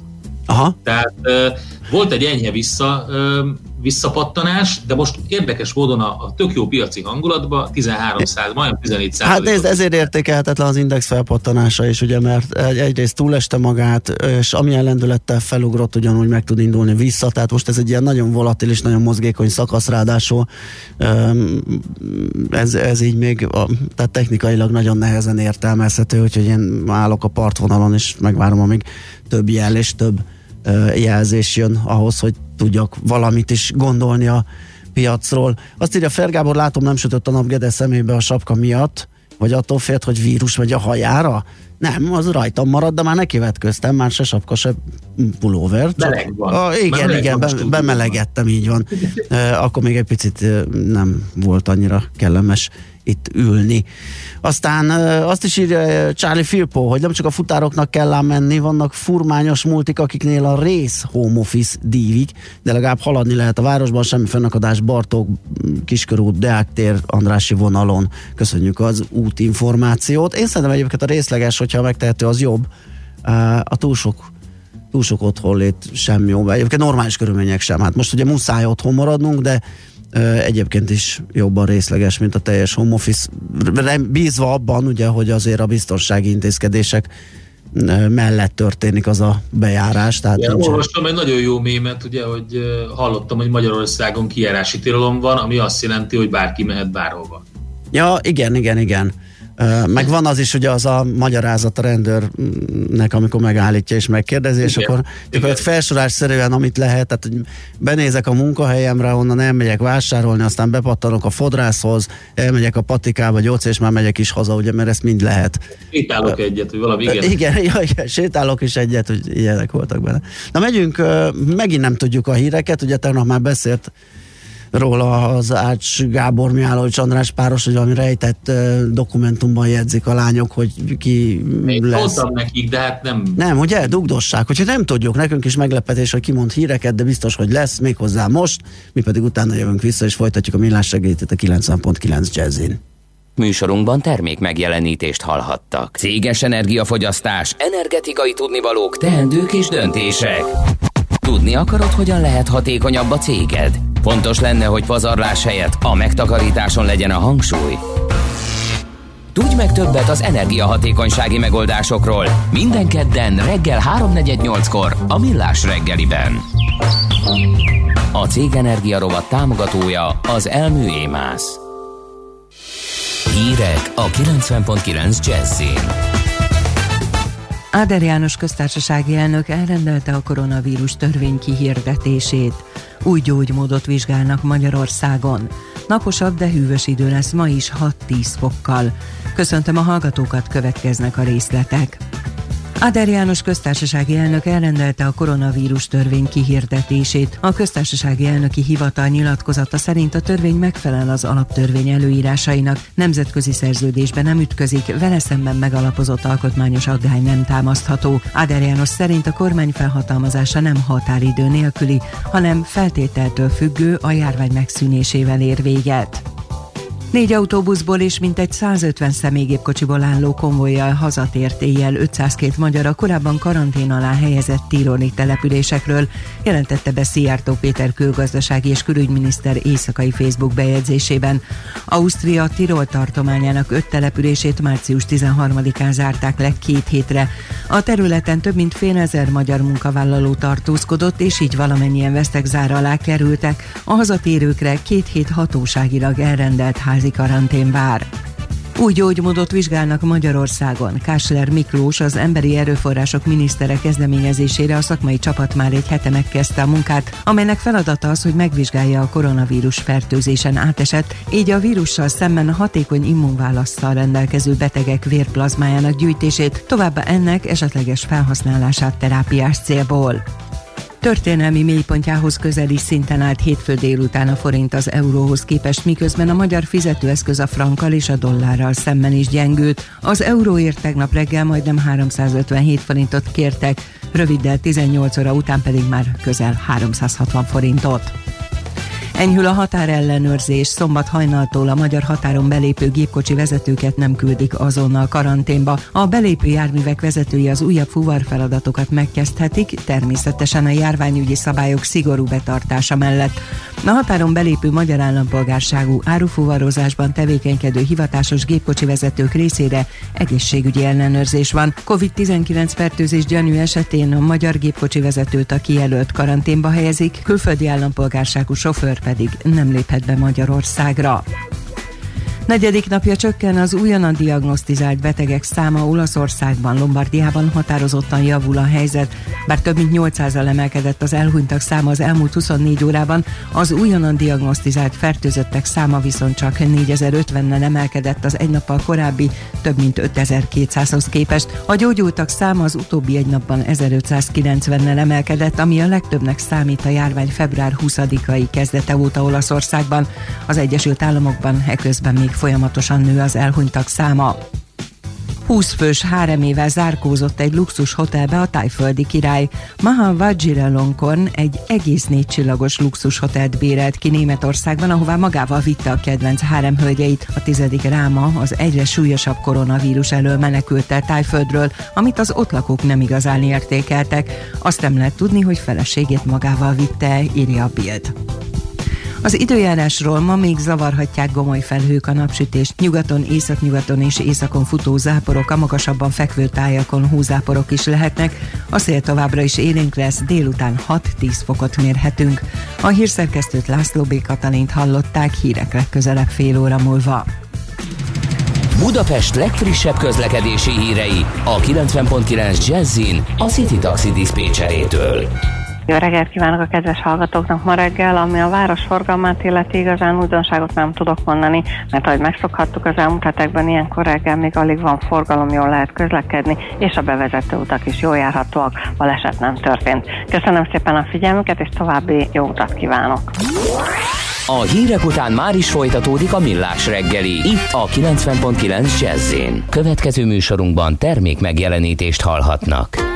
Aha, Tehát ö, volt egy enyhe vissza, ö, visszapattanás, de most érdekes módon a, a tök jó piaci hangulatban 13 száz, majdnem 14 Hát százalékot. nézd, ezért értékelhetetlen az index felpattanása is, ugye, mert egy- egyrészt túleste magát, és amilyen lendülettel felugrott, ugyanúgy meg tud indulni vissza, tehát most ez egy ilyen nagyon volatilis, nagyon mozgékony szakasz, ráadásul ez, ez így még, a, tehát technikailag nagyon nehezen értelmezhető, úgyhogy én állok a partvonalon, és megvárom, amíg több jel és több jelzés jön ahhoz, hogy tudjak valamit is gondolni a piacról. Azt írja Fergábor, látom nem sütött a nap Gede szemébe a sapka miatt, vagy attól félt, hogy vírus megy a hajára? Nem, az rajtam marad, de már neki vetköztem, már se sapka, se pulóver. csak- van. Ah, igen, Meleg igen, a be, bemelegettem, így van. E, akkor még egy picit nem volt annyira kellemes itt ülni. Aztán azt is írja Charlie Filpo, hogy nem csak a futároknak kell ám menni, vannak furmányos multik, akiknél a rész home office dívik, de legalább haladni lehet a városban, semmi fennakadás, Bartók, Kiskörút, Deák tér, Andrási vonalon. Köszönjük az útinformációt. Én szerintem egyébként a részleges, hogyha megtehető, az jobb. A túl sok túl sok otthonlét sem jó. Egyébként normális körülmények sem. Hát most ugye muszáj otthon maradnunk, de egyébként is jobban részleges, mint a teljes home office. Bízva abban, ugye, hogy azért a biztonsági intézkedések mellett történik az a bejárás. Tehát Igen, nincs, olvastam egy nagyon jó mémet, ugye, hogy hallottam, hogy Magyarországon kijárási tilalom van, ami azt jelenti, hogy bárki mehet bárhova. Ja, igen, igen, igen. Meg van az is ugye az a magyarázat a rendőrnek, amikor megállítja és megkérdezi, és Igen, akkor igen. ott felsorásszerűen, amit lehet, tehát hogy benézek a munkahelyemre, onnan elmegyek vásárolni, aztán bepattanok a fodrászhoz, elmegyek a patikába, gyógyszer, és már megyek is haza, ugye, mert ezt mind lehet. Sétálok egyet, hogy valami, igen. Igen, ja, igen sétálok is egyet, hogy ilyenek voltak benne. Na megyünk, megint nem tudjuk a híreket, ugye tegnap már beszélt róla az Ács Gábor Mihálovics András páros, hogy valami rejtett dokumentumban jegyzik a lányok, hogy ki Még lesz. nekik, de hát nem, Nem, ugye? Dugdossák. Hogyha nem tudjuk, nekünk is meglepetés, hogy kimond híreket, de biztos, hogy lesz, méghozzá most, mi pedig utána jövünk vissza, és folytatjuk a millás segítét a 90.9 Jazzin. Műsorunkban termék megjelenítést hallhattak. Céges energiafogyasztás, energetikai tudnivalók, teendők és döntések. Tudni akarod, hogyan lehet hatékonyabb a céged? Fontos lenne, hogy pazarlás helyett a megtakarításon legyen a hangsúly. Tudj meg többet az energiahatékonysági megoldásokról minden kedden reggel 3.48-kor a Millás reggeliben. A Cég Energia rovat támogatója az Elmű Émász. Hírek a 90.9 Jazzin. Áder János köztársasági elnök elrendelte a koronavírus törvény kihirdetését. Új gyógymódot vizsgálnak Magyarországon. Naposabb, de hűvös idő lesz ma is 6-10 fokkal. Köszöntöm a hallgatókat, következnek a részletek. Áder János köztársasági elnök elrendelte a koronavírus törvény kihirdetését. A köztársasági elnöki hivatal nyilatkozata szerint a törvény megfelel az alaptörvény előírásainak, nemzetközi szerződésben nem ütközik, vele szemben megalapozott alkotmányos aggály nem támasztható. Áder János szerint a kormány felhatalmazása nem határidő nélküli, hanem feltételtől függő a járvány megszűnésével ér véget. Négy autóbuszból és mintegy 150 személygépkocsiból álló konvojjal hazatért éjjel 502 magyar a korábban karantén alá helyezett tiroli településekről, jelentette be Szijjártó Péter külgazdasági és külügyminiszter éjszakai Facebook bejegyzésében. Ausztria Tirol tartományának öt települését március 13-án zárták le két hétre. A területen több mint fél ezer magyar munkavállaló tartózkodott, és így valamennyien vesztek zár alá kerültek. A hazatérőkre két hét hatóságilag elrendelt házi karantén vár. Új gyógymódot vizsgálnak Magyarországon. Kásler Miklós, az Emberi Erőforrások minisztere kezdeményezésére a szakmai csapat már egy hete megkezdte a munkát, amelynek feladata az, hogy megvizsgálja a koronavírus fertőzésen átesett, így a vírussal szemben hatékony immunválaszsal rendelkező betegek vérplazmájának gyűjtését, továbbá ennek esetleges felhasználását terápiás célból. Történelmi mélypontjához közeli szinten állt hétfő délután a forint az euróhoz képest, miközben a magyar fizetőeszköz a frankkal és a dollárral szemben is gyengült. Az euróért tegnap reggel majdnem 357 forintot kértek, röviddel 18 óra után pedig már közel 360 forintot. Enyhül a határellenőrzés, szombat hajnaltól a magyar határon belépő gépkocsi vezetőket nem küldik azonnal karanténba. A belépő járművek vezetői az újabb fuvarfeladatokat megkezdhetik, természetesen a járványügyi szabályok szigorú betartása mellett. A határon belépő magyar állampolgárságú árufuvarozásban tevékenykedő hivatásos gépkocsi vezetők részére egészségügyi ellenőrzés van. COVID-19 fertőzés gyanú esetén a magyar gépkocsi vezetőt a kijelölt karanténba helyezik, külföldi állampolgárságú sofőr pedig nem léphet be Magyarországra. Negyedik napja csökken az újonnan diagnosztizált betegek száma Olaszországban, Lombardiában határozottan javul a helyzet, bár több mint 800-al emelkedett az elhunytak száma az elmúlt 24 órában, az újonnan diagnosztizált fertőzöttek száma viszont csak 4050-nel emelkedett az egy nappal korábbi több mint 5200-hoz képest. A gyógyultak száma az utóbbi egy napban 1590-nel emelkedett, ami a legtöbbnek számít a járvány február 20-ai kezdete óta Olaszországban. Az Egyesült Államokban eközben még folyamatosan nő az elhunytak száma. 20 fős háremével zárkózott egy luxus hotelbe a tájföldi király. Maha Vajiralongkorn egy egész négy csillagos luxus hotelt bérelt ki Németországban, ahová magával vitte a kedvenc háremhölgyeit. A tizedik ráma az egyre súlyosabb koronavírus elől menekült el tájföldről, amit az ott lakók nem igazán értékeltek. Azt nem lehet tudni, hogy feleségét magával vitte, írja a Bild. Az időjárásról ma még zavarhatják gomoly felhők a napsütést. Nyugaton, északnyugaton és északon futó záporok, a magasabban fekvő tájakon húzáporok is lehetnek. A szél továbbra is élénk lesz, délután 6-10 fokot mérhetünk. A hírszerkesztőt László B. Katalint hallották hírek legközelebb fél óra múlva. Budapest legfrissebb közlekedési hírei a 90.9 Jazzin a City Taxi Dispécsejétől. Jó reggelt kívánok a kedves hallgatóknak ma reggel, ami a város forgalmát illeti igazán újdonságot nem tudok mondani, mert ahogy megszokhattuk az elmúlt hetekben, ilyenkor reggel még alig van forgalom, jól lehet közlekedni, és a bevezető utak is jól járhatóak, baleset nem történt. Köszönöm szépen a figyelmüket, és további jó utat kívánok! A hírek után már is folytatódik a millás reggeli, itt a 90.9 jazz Következő műsorunkban termék megjelenítést hallhatnak.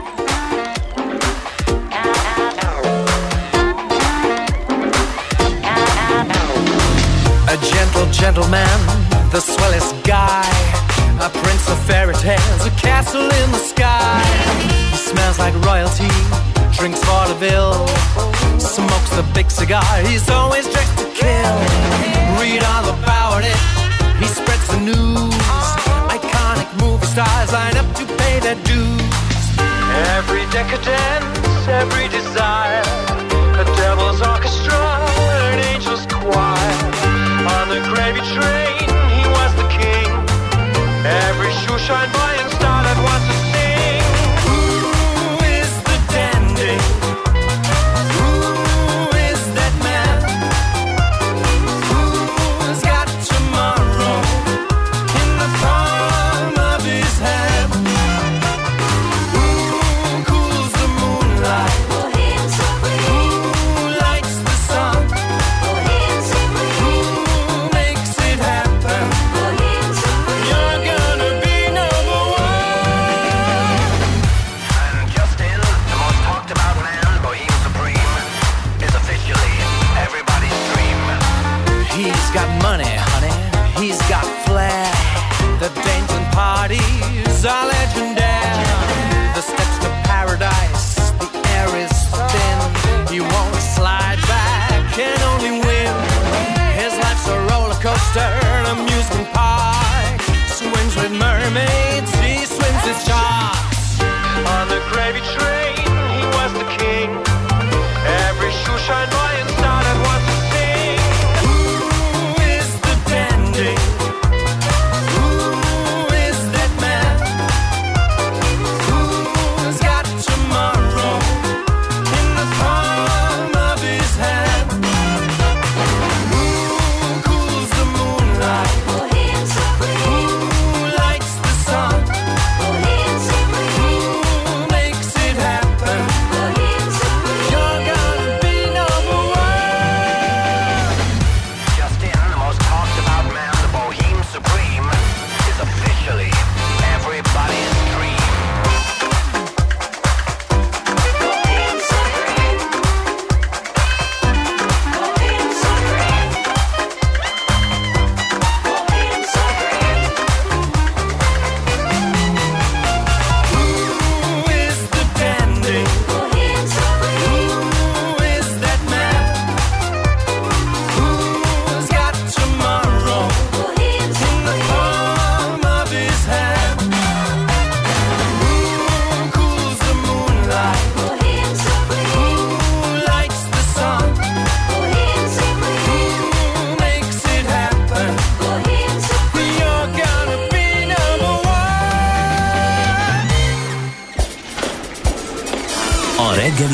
Gentleman, the swellest guy. A prince of fairy tales, a castle in the sky. He smells like royalty, drinks vaudeville, smokes a big cigar. He's always dressed to kill. Read all about it, he spreads the news. Iconic movie stars line up to pay their dues. Every decadence, every desire, a devil's orchestra, the gravy train, he was the king. Every shoe shine boy and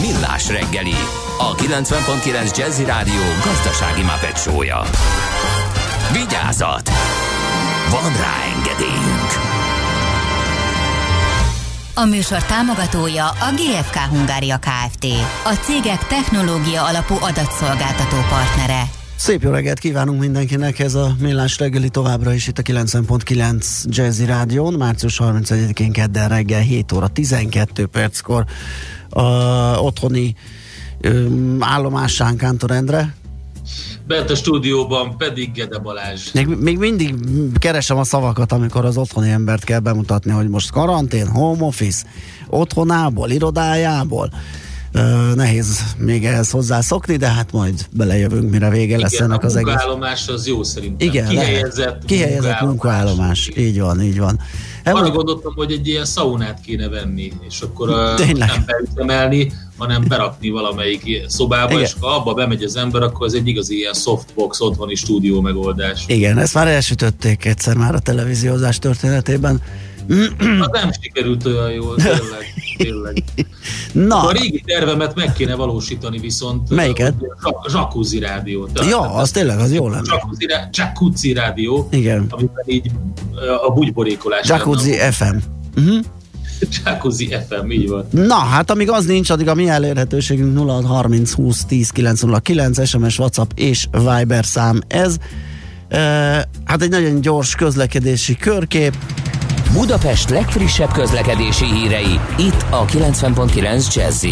Millás reggeli, a 90.9 Jazzy Rádió gazdasági mapetsója. Vigyázat! Van rá engedélyünk! A műsor támogatója a GFK Hungária Kft. A cégek technológia alapú adatszolgáltató partnere. Szép jó reggelt kívánunk mindenkinek, ez a Millás reggeli továbbra is itt a 90.9 Jazzy Rádión, március 31-én kedden reggel 7 óra 12 perckor a otthoni ö, állomásán Kántor Endre. Bent a stúdióban pedig Gede Balázs. Még, még mindig keresem a szavakat, amikor az otthoni embert kell bemutatni, hogy most karantén, home office, otthonából, irodájából. Nehéz még ehhez hozzászokni, de hát majd belejövünk, mire vége lesz Igen, ennek a az egész. munkaállomás az jó szerintem. Igen, kihelyezett, lehet. kihelyezett munkaállomás. Így van, így van. Arra gondoltam, hogy egy ilyen szaunát kéne venni, és akkor Tényleg. nem beütemelni, hanem berakni valamelyik szobába, Igen. és ha abba bemegy az ember, akkor ez egy igazi ilyen softbox otthoni stúdió megoldás. Igen, ezt már elsütötték egyszer már a televíziózás történetében. Az nem sikerült olyan jól, tényleg. tényleg. Na. A régi tervemet meg kéne valósítani viszont. Melyiket? A Jacuzzi rádió. Ja, az tényleg, az jó lenne. Jacuzzi, Jacuzzi rádió, Igen. amiben így a bugyborékolás Jacuzzi lenne. FM. Uh-huh. Jacuzzi FM, így van. Na, hát amíg az nincs, addig a mi elérhetőségünk 0630 20 10 909 SMS, WhatsApp és Viber szám ez. E, hát egy nagyon gyors közlekedési körkép. Budapest legfrissebb közlekedési hírei, itt a 90.9 jazz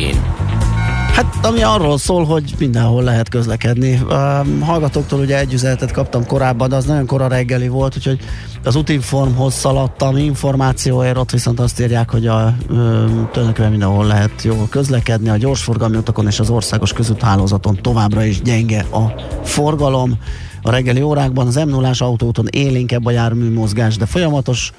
Hát ami arról szól, hogy mindenhol lehet közlekedni. Um, hallgatóktól ugye egy üzenetet kaptam korábban, de az nagyon kora reggeli volt, úgyhogy az útinformhoz szaladtam információért, ott viszont azt írják, hogy a, tulajdonképpen mindenhol lehet jól közlekedni, a gyorsforgalmi utakon és az országos közúthálózaton továbbra is gyenge a forgalom. A reggeli órákban az m 0 autóton élénkebb a jármű mozgás, de folyamatos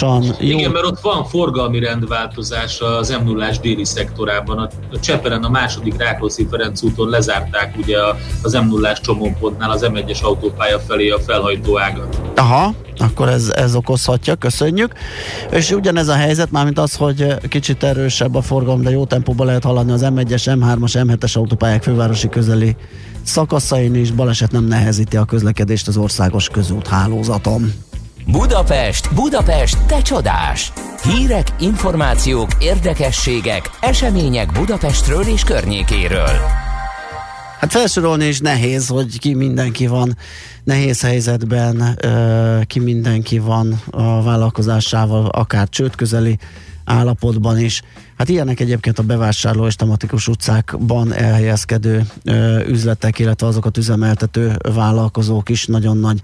jó. Igen, mert ott van forgalmi rendváltozás az m 0 déli szektorában. A Csepelen a második Rákóczi Ferenc úton lezárták ugye az m 0 csomópontnál az M1-es autópálya felé a felhajtó ágat. Aha, akkor ez, ez okozhatja, köszönjük. És ugyanez a helyzet, mármint az, hogy kicsit erősebb a forgalom, de jó tempóban lehet haladni az M1-es, M3-as, M7-es autópályák fővárosi közeli szakaszain is. Baleset nem nehezíti a közlekedést az országos közút hálózaton. Budapest, Budapest, te csodás! Hírek, információk, érdekességek, események Budapestről és környékéről. Hát felsorolni is nehéz, hogy ki mindenki van nehéz helyzetben, ki mindenki van a vállalkozásával, akár csőd közeli állapotban is. Hát ilyenek egyébként a bevásárló és tematikus utcákban elhelyezkedő üzletek, illetve azokat üzemeltető vállalkozók is nagyon nagy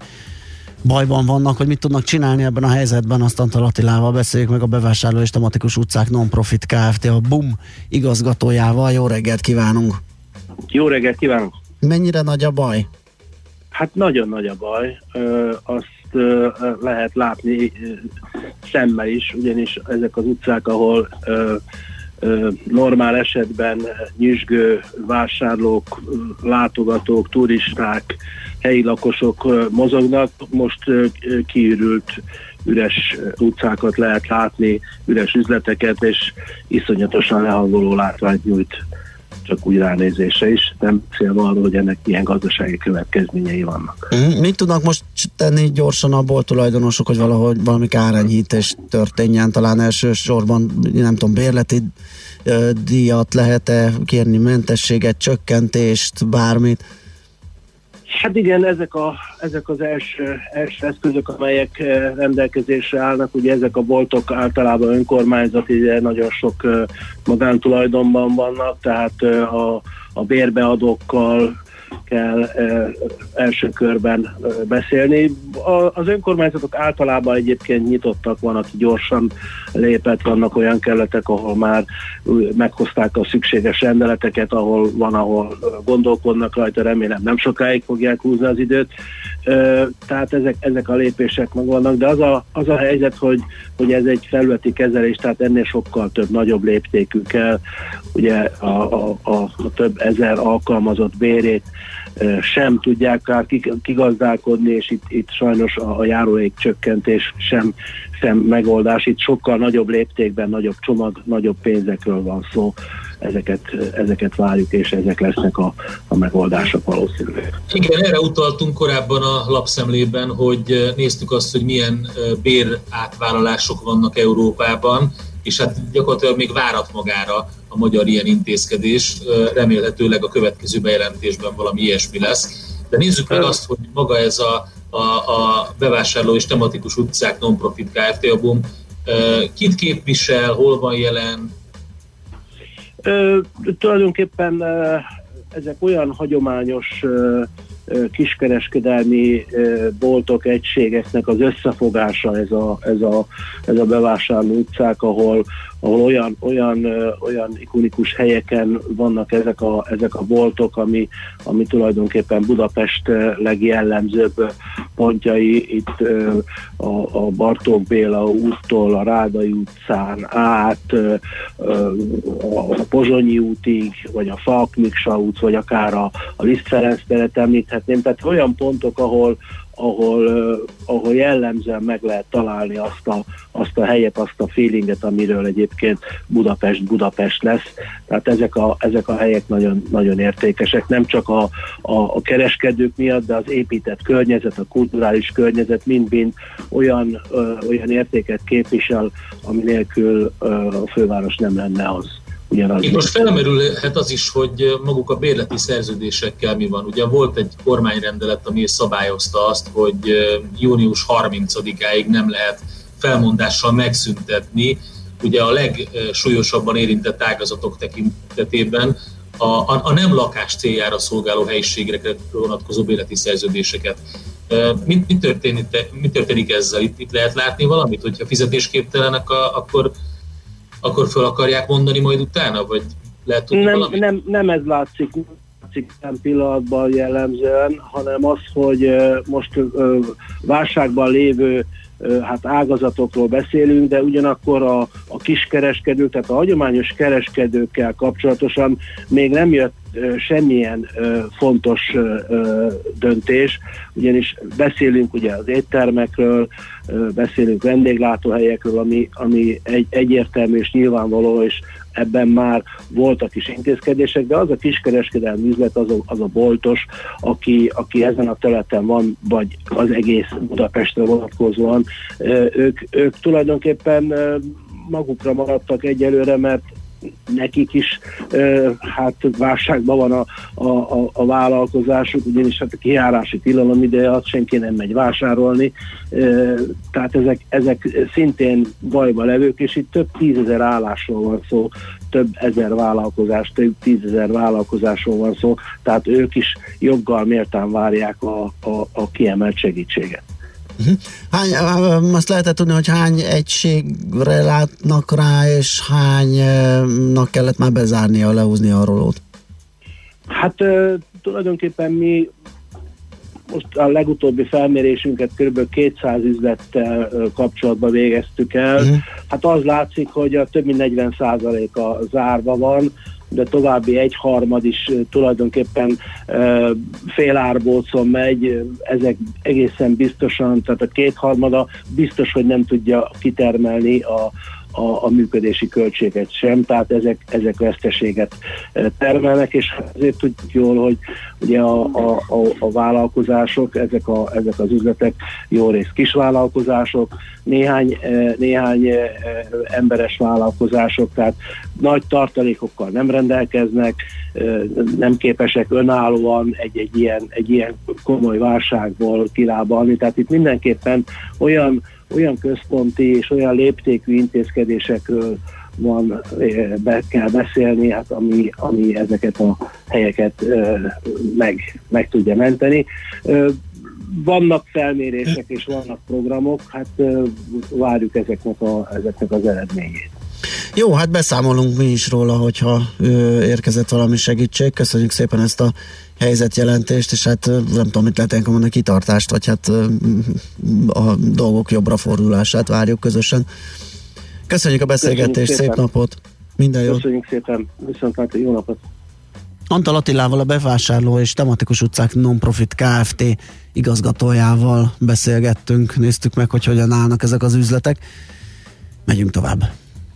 bajban vannak, hogy mit tudnak csinálni ebben a helyzetben, azt Antal Attilával beszéljük meg a bevásárló és tematikus utcák non-profit Kft. a BUM igazgatójával. Jó reggelt kívánunk! Jó reggelt kívánok! Mennyire nagy a baj? Hát nagyon nagy a baj. Ö, azt ö, lehet látni ö, szemmel is, ugyanis ezek az utcák, ahol ö, normál esetben nyüzsgő vásárlók, látogatók, turisták, helyi lakosok mozognak, most kiürült üres utcákat lehet látni, üres üzleteket, és iszonyatosan lehangoló látványt nyújt csak úgy ránézésre is, nem beszélve arról, hogy ennek milyen gazdasági következményei vannak. Mm, Mit tudnak most tenni gyorsan a boltulajdonosok, hogy valahogy valami kárenyhítés történjen? Talán elsősorban, nem tudom, bérleti díjat lehet-e kérni, mentességet, csökkentést, bármit? Hát igen, ezek, a, ezek az első, első eszközök, amelyek eh, rendelkezésre állnak, ugye ezek a boltok általában önkormányzati, ugye nagyon sok eh, magántulajdonban vannak, tehát eh, a, a bérbeadókkal kell első körben beszélni. Az önkormányzatok általában egyébként nyitottak, van, aki gyorsan lépett, vannak olyan kerületek, ahol már meghozták a szükséges rendeleteket, ahol van, ahol gondolkodnak rajta, remélem nem sokáig fogják húzni az időt. Tehát ezek, ezek a lépések megvannak, de az a, az a helyzet, hogy, hogy ez egy felületi kezelés, tehát ennél sokkal több, nagyobb léptékű kell. Ugye a, a, a, a több ezer alkalmazott bérét sem tudják kig- kigazdálkodni, és itt, itt sajnos a, a járulék csökkentés sem, sem megoldás. Itt sokkal nagyobb léptékben, nagyobb csomag, nagyobb pénzekről van szó. Ezeket, ezeket várjuk, és ezek lesznek a, a megoldások valószínűleg. Igen, erre utaltunk korábban a lapszemlében, hogy néztük azt, hogy milyen bér átvállalások vannak Európában, és hát gyakorlatilag még várat magára a magyar ilyen intézkedés. Remélhetőleg a következő bejelentésben valami ilyesmi lesz. De nézzük meg azt, hogy maga ez a, a, a bevásárló és tematikus utcák non-profit Kft. a BUM, kit képvisel, hol van jelen, Ö, tulajdonképpen ezek olyan hagyományos kiskereskedelmi boltok, egységeknek az összefogása ez a, ez a, ez a bevásárló utcák, ahol, ahol olyan, olyan, olyan ikonikus helyeken vannak ezek a, ezek a boltok, ami, ami tulajdonképpen Budapest legjellemzőbb pontjai, itt a, a Bartók Béla úttól a Rádai utcán át a Pozsonyi útig, vagy a Falk Miksa út, vagy akár a, a Liszt Ferenc teret említhetném, tehát olyan pontok, ahol, ahol, ahol jellemzően meg lehet találni azt a, azt a helyet, azt a feelinget, amiről egyébként Budapest Budapest lesz. Tehát ezek a, ezek a helyek nagyon, nagyon értékesek, nem csak a, a, a kereskedők miatt, de az épített környezet, a kulturális környezet mind-mind olyan, uh, olyan értéket képvisel, ami nélkül uh, a főváros nem lenne az. Ugyanaz. Itt most felmerülhet az is, hogy maguk a bérleti szerződésekkel mi van. Ugye volt egy kormányrendelet, ami szabályozta azt, hogy június 30-áig nem lehet felmondással megszüntetni. Ugye a legsúlyosabban érintett ágazatok tekintetében a, a, a nem lakás céljára szolgáló helyiségre vonatkozó bérleti szerződéseket. Mi, mi, történik, mi történik ezzel? Itt, itt lehet látni valamit, hogyha fizetésképtelenek, a, akkor akkor fel akarják mondani majd utána, vagy lehet tudni nem, valamit? nem, nem ez látszik, látszik nem pillanatban jellemzően, hanem az, hogy most válságban lévő hát ágazatokról beszélünk, de ugyanakkor a, a kiskereskedők, tehát a hagyományos kereskedőkkel kapcsolatosan még nem jött semmilyen fontos döntés, ugyanis beszélünk ugye az éttermekről, beszélünk vendéglátóhelyekről, ami, ami egy, egyértelmű és nyilvánvaló, és ebben már voltak is intézkedések, de az a kiskereskedelmi üzlet, az a, az a boltos, aki, aki ezen a területen van, vagy az egész Budapestre vonatkozóan, ők, ők tulajdonképpen magukra maradtak egyelőre, mert nekik is hát válságban van a, a, a, a vállalkozásuk, ugyanis hát a kiárási tilalom ideje, azt senki nem megy vásárolni, tehát ezek, ezek szintén bajba levők, és itt több tízezer állásról van szó, több ezer vállalkozás, több tízezer vállalkozásról van szó, tehát ők is joggal méltán várják a, a, a kiemelt segítséget. Uh-huh. Hány, azt lehetett tudni, hogy hány egységre látnak rá, és hánynak kellett már bezárnia, lehúzni a rolót? Hát tulajdonképpen mi most a legutóbbi felmérésünket kb. 200 üzlettel kapcsolatban végeztük el. Mhm. Hát az látszik, hogy a több mint 40%-a zárva van, de további egyharmad is tulajdonképpen félárbócon megy, ezek egészen biztosan, tehát a kétharmada biztos, hogy nem tudja kitermelni a, a, a működési költséget sem, tehát ezek, ezek veszteséget eh, termelnek, és hát azért tudjuk jól, hogy ugye a, a, a, a vállalkozások, ezek, a, ezek az üzletek jó rész kisvállalkozások, néhány, eh, néhány eh, emberes vállalkozások, tehát nagy tartalékokkal nem rendelkeznek, nem képesek önállóan egy, egy, ilyen, egy ilyen komoly válságból kilábalni, tehát itt mindenképpen olyan olyan központi és olyan léptékű intézkedésekről van, eh, be kell beszélni, hát ami, ami ezeket a helyeket eh, meg, meg tudja menteni. Eh, Vannak felmérések és vannak programok, hát várjuk ezeknek, a, ezeknek az eredményét. Jó, hát beszámolunk mi is róla, hogyha ö, érkezett valami segítség. Köszönjük szépen ezt a helyzetjelentést, és hát nem tudom, mit lehet ilyenkor mondani, kitartást, vagy hát a dolgok jobbra fordulását várjuk közösen. Köszönjük a beszélgetést, Köszönjük szép szépen. napot! Minden jót! Köszönjük szépen, viszont hát jó napot! Antal Attilával a bevásárló és tematikus utcák non-profit Kft. igazgatójával beszélgettünk, néztük meg, hogy hogyan állnak ezek az üzletek. Megyünk tovább.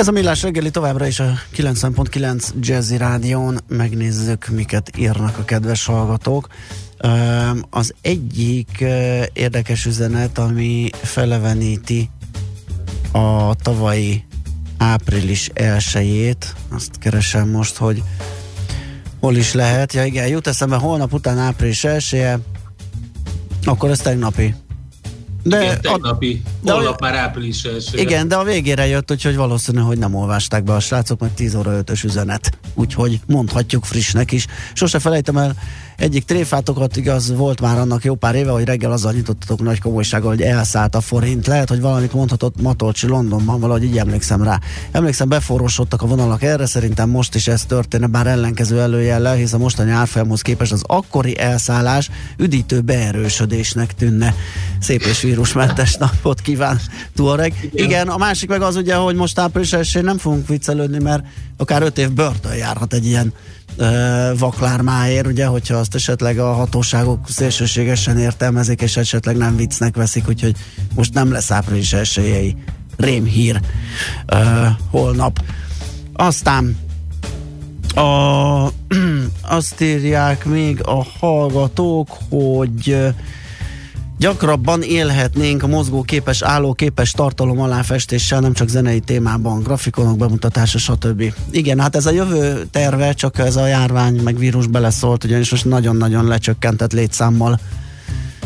Ez a Millás reggeli továbbra is a 90.9 Jazzy Rádión. Megnézzük, miket írnak a kedves hallgatók. Az egyik érdekes üzenet, ami feleveníti a tavalyi április 1 azt keresem most, hogy hol is lehet. Ja igen, jut eszembe holnap után április 1 akkor ez tegnapi. De Igen, tegnapi, de holnap már április első. Igen, de a végére jött, úgyhogy valószínű, hogy nem olvasták be a srácok, meg 10 óra 5-ös üzenet. Úgyhogy mondhatjuk frissnek is. Sose felejtem el, egyik tréfátokat igaz volt már annak jó pár éve, hogy reggel azzal nyitottatok nagy komolysággal, hogy elszállt a forint. Lehet, hogy valamit mondhatott Matolcsi Londonban, valahogy így emlékszem rá. Emlékszem, beforrósodtak a vonalak erre, szerintem most is ez történne, bár ellenkező előjellel, hisz a mostani árfolyamhoz képest az akkori elszállás üdítő beerősödésnek tűnne. Szép és vírusmentes napot kíván, Tuareg. Igen. A másik meg az ugye, hogy most április 1 nem fogunk viccelődni, mert akár öt év börtön járhat egy ilyen vaklármáért, ugye, hogyha azt esetleg a hatóságok szélsőségesen értelmezik, és esetleg nem viccnek veszik, úgyhogy most nem lesz április elsőjei rémhír ö, holnap. Aztán a, azt írják még a hallgatók, hogy Gyakrabban élhetnénk a mozgóképes, állóképes tartalom aláfestéssel, nem csak zenei témában, grafikonok bemutatása, stb. Igen, hát ez a jövő terve, csak ez a járvány meg vírus beleszólt, ugyanis most nagyon-nagyon lecsökkentett létszámmal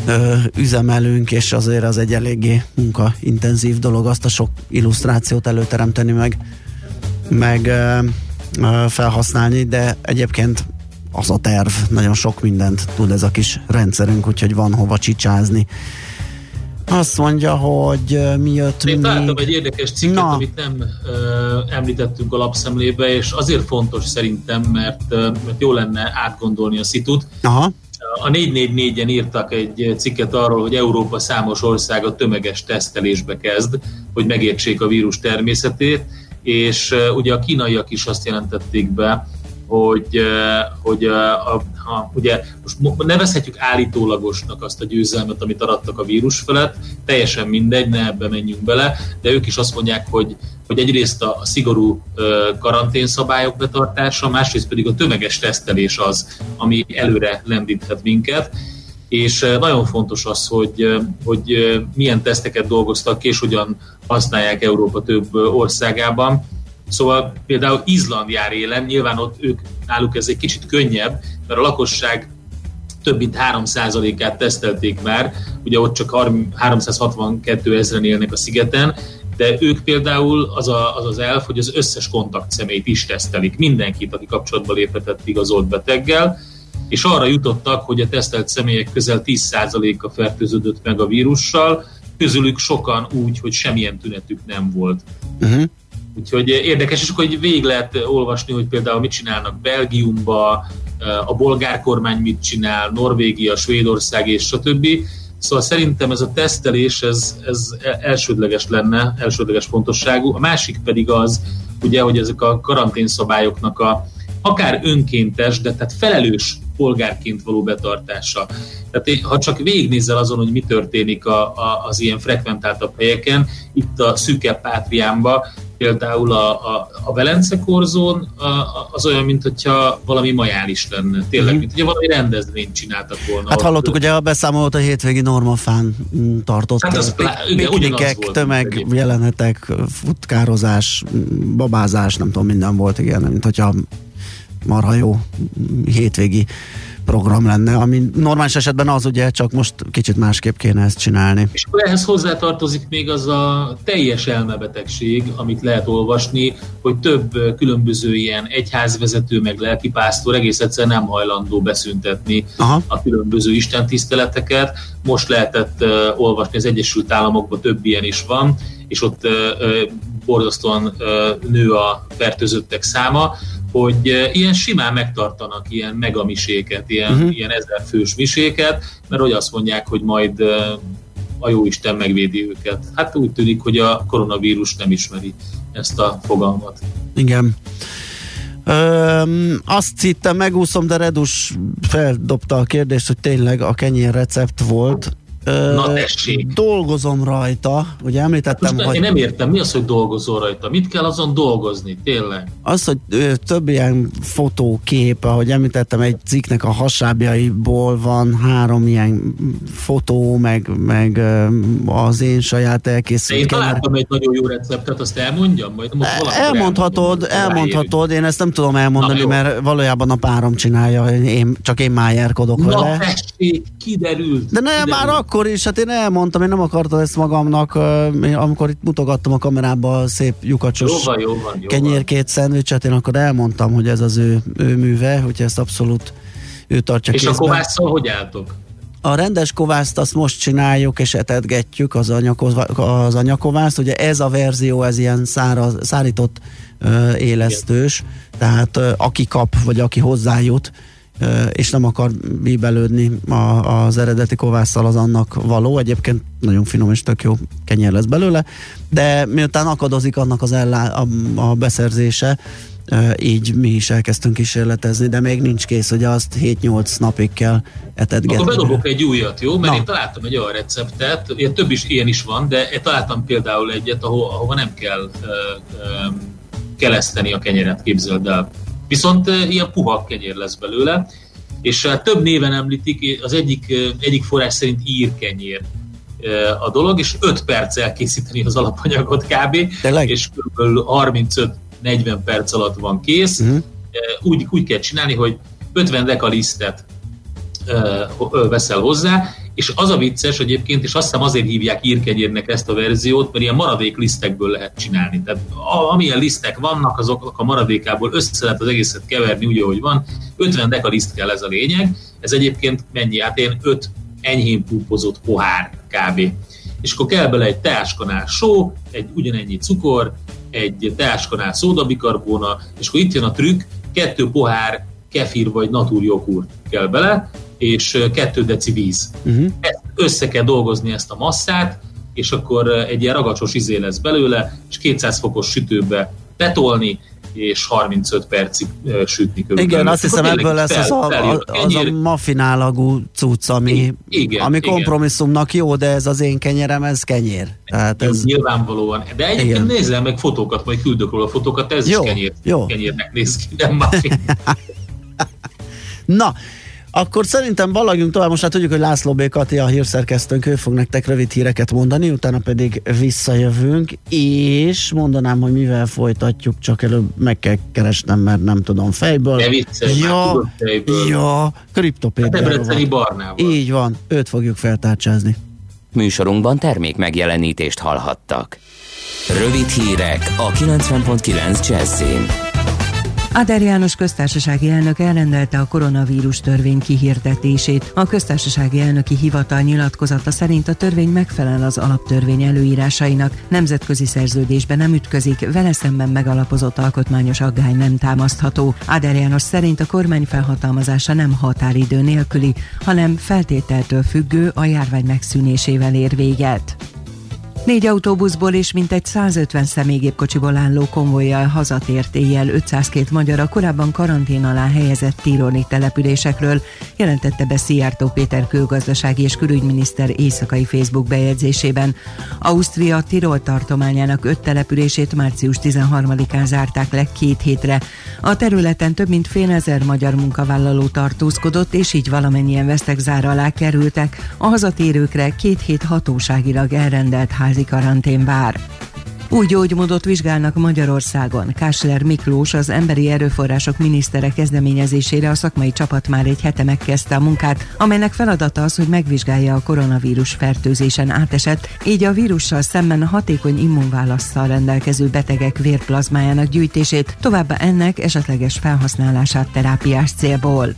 ö, üzemelünk, és azért az egy eléggé munkaintenzív dolog azt a sok illusztrációt előteremteni, meg, meg ö, felhasználni, de egyébként az a terv, nagyon sok mindent tud ez a kis rendszerünk, úgyhogy van hova csicsázni. Azt mondja, hogy mi jött Én még... találtam egy érdekes cikket, Na. amit nem ö, említettünk a lapszemlébe, és azért fontos szerintem, mert, ö, mert jó lenne átgondolni a szitut. Aha. A 444-en írtak egy cikket arról, hogy Európa számos országa tömeges tesztelésbe kezd, hogy megértsék a vírus természetét, és ö, ugye a kínaiak is azt jelentették be, hogy, hogy a, a, ugye most mo- nevezhetjük állítólagosnak azt a győzelmet, amit arattak a vírus felett, teljesen mindegy, ne ebbe menjünk bele, de ők is azt mondják, hogy, hogy egyrészt a, a szigorú karanténszabályok betartása, másrészt pedig a tömeges tesztelés az, ami előre lendíthet minket. És nagyon fontos az, hogy, hogy milyen teszteket dolgoztak ki, és hogyan használják Európa több országában. Szóval például Izland jár élen, nyilván ott ők, náluk ez egy kicsit könnyebb, mert a lakosság több mint 3%-át tesztelték már, ugye ott csak 362 ezeren élnek a szigeten, de ők például az, a, az az elf, hogy az összes kontakt személyt is tesztelik, mindenkit, aki kapcsolatba léphetett igazolt beteggel, és arra jutottak, hogy a tesztelt személyek közel 10%-a fertőződött meg a vírussal, közülük sokan úgy, hogy semmilyen tünetük nem volt. Uh-huh. Úgyhogy érdekes, és akkor végig lehet olvasni, hogy például mit csinálnak Belgiumba, a bolgár kormány mit csinál, Norvégia, Svédország és stb. Szóval szerintem ez a tesztelés, ez, ez elsődleges lenne, elsődleges fontosságú. A másik pedig az, ugye, hogy ezek a karanténszabályoknak a akár önkéntes, de tehát felelős polgárként való betartása. Tehát én- ha csak végignézzel azon, hogy mi történik a, a, az ilyen frekventáltabb helyeken, itt a szűkebb Pátriánba, például a, a, a Velence korzón a, az olyan, mint hogyha valami majális lenne. Tényleg, Mhm. mint hogyha valami rendezvényt csináltak volna. Hát ott. hallottuk ugye a beszámolót a hétvégi normafán tartott Hát az ö, plá- igen, piknikek, volt tömeg jelenetek, futkározás, babázás, nem tudom, minden volt, igen, mint hogyha marha jó hétvégi program lenne, ami normális esetben az ugye, csak most kicsit másképp kéne ezt csinálni. És akkor ehhez hozzátartozik még az a teljes elmebetegség, amit lehet olvasni, hogy több különböző ilyen egyházvezető, meg lelkipásztor egész egyszerűen nem hajlandó beszüntetni Aha. a különböző istentiszteleteket. Most lehetett uh, olvasni, az Egyesült Államokban több ilyen is van, és ott uh, borzasztóan uh, nő a fertőzöttek száma, hogy uh, ilyen simán megtartanak ilyen megamiséket, ilyen, uh-huh. ilyen ezerfős miséket, mert hogy azt mondják, hogy majd uh, a jóisten megvédi őket. Hát úgy tűnik, hogy a koronavírus nem ismeri ezt a fogalmat. Igen. Öm, azt hittem, megúszom, de Redus feldobta a kérdést, hogy tényleg a kenyér recept volt. Na, tessék. Dolgozom rajta, ugye említettem, Most hogy én nem értem, mi az, hogy dolgozol rajta? Mit kell azon dolgozni, tényleg? az, hogy több ilyen fotókép, ahogy említettem, egy cikknek a hasábjaiból van három ilyen fotó, meg, meg az én saját elkészült én találtam egy nagyon jó receptet, azt elmondjam? Majd most valamikor Elmondhatod, elmondhatod, én ezt nem tudom elmondani, Na, mert valójában a párom csinálja, én, csak én májárkodok Na vele. tessék, kiderült. De nem, kiderült. már akkor is, hát én elmondtam, én nem akartam ezt magamnak, én amikor itt mutogattam a kamerába a szép lyukacsos Jó van, jó van, jó kenyérkét, szendvicset, én akkor elmondtam, hogy ez az ő, ő műve, hogy ezt abszolút ő tartja És a kézben. kovásszal hogy álltok? A rendes kovászt azt most csináljuk és etetgetjük az, anyakova- az anyakovászt. Ugye ez a verzió, ez ilyen száraz, szárított ö, élesztős, tehát ö, aki kap, vagy aki hozzájut, és nem akar bíbelődni a, az eredeti kovásszal, az annak való. Egyébként nagyon finom és tök jó kenyér lesz belőle, de miután akadozik annak az ellá, a, a beszerzése, Ö, így mi is elkezdtünk kísérletezni, de még nincs kész, hogy azt 7-8 napig kell etetgetni. Akkor bedobok egy újat, jó? Mert Na. én találtam egy olyan receptet, ugye több is ilyen is van, de én találtam például egyet, ahol, ahova nem kell uh, uh, keleszteni a kenyeret, képzeld el. Viszont uh, ilyen puha kenyér lesz belőle, és uh, több néven említik, az egyik, egyik forrás szerint írkenyér uh, a dolog, és 5 perc elkészíteni az alapanyagot kb. Tényleg? És kb. 35-40 perc alatt van kész. Mhm. Uh, úgy, úgy kell csinálni, hogy 50 deka lisztet veszel hozzá, és az a vicces egyébként, és azt hiszem azért hívják írkenyérnek ezt a verziót, mert ilyen maradék lisztekből lehet csinálni. Tehát amilyen lisztek vannak, azok a maradékából össze lehet az egészet keverni úgy, ahogy van. 50 deka liszt kell ez a lényeg. Ez egyébként mennyi? Hát én 5 enyhén púpozott pohár kb. És akkor kell bele egy teáskanál só, egy ugyanennyi cukor, egy teáskanál szódabikarbóna, és akkor itt jön a trükk, kettő pohár kefir vagy natúrjogurt kell bele, és ö, kettő deci víz. Uh-huh. Ezt össze kell dolgozni ezt a masszát, és akkor egy ilyen ragacsos izé lesz belőle, és 200 fokos sütőbe betolni, és 35 percig sütni körülbelül. Igen, azt hiszem ebből lesz az a, a, az a kenyér. mafinálagú cucc, ami, Igen, ami igen. kompromisszumnak jó, de ez az én kenyerem, ez kenyér. Tehát Ez ez, nyilvánvalóan. De egyébként nézzel meg fotókat, majd küldök róla fotókat, ez Jó, is kenyér, jó. kenyérnek néz ki, nem muffin. Na, akkor szerintem balagjunk tovább. Most hát tudjuk, hogy László B. Kati a hírszerkesztőnk, ő fog nektek rövid híreket mondani, utána pedig visszajövünk, és mondanám, hogy mivel folytatjuk, csak előbb meg kell keresnem, mert nem tudom fejből. Ne viccelj, ja, tudod fejből. ja, A kriptopédiáról Debreceni van. barnával. Így van, őt fogjuk feltárcsázni. Műsorunkban termék megjelenítést hallhattak. Rövid hírek a 90.9 Jazzin. Áder János köztársasági elnök elrendelte a koronavírus törvény kihirdetését. A köztársasági elnöki hivatal nyilatkozata szerint a törvény megfelel az alaptörvény előírásainak, nemzetközi szerződésben nem ütközik, vele szemben megalapozott alkotmányos aggály nem támasztható. Áder János szerint a kormány felhatalmazása nem határidő nélküli, hanem feltételtől függő a járvány megszűnésével ér véget. Négy autóbuszból és mintegy 150 személygépkocsiból álló konvojjal hazatért éjjel 502 magyar a korábban karantén alá helyezett tironi településekről, jelentette be Szijjártó Péter külgazdasági és külügyminiszter éjszakai Facebook bejegyzésében. Ausztria Tirol tartományának öt települését március 13-án zárták le két hétre. A területen több mint fél ezer magyar munkavállaló tartózkodott, és így valamennyien vesztek zár alá kerültek. A hazatérőkre két hét hatóságilag elrendelt házi karantén vár. Új gyógymódot vizsgálnak Magyarországon. Kásler Miklós, az Emberi Erőforrások minisztere kezdeményezésére a szakmai csapat már egy hete megkezdte a munkát, amelynek feladata az, hogy megvizsgálja a koronavírus fertőzésen átesett, így a vírussal szemben a hatékony immunválasszal rendelkező betegek vérplazmájának gyűjtését, továbbá ennek esetleges felhasználását terápiás célból.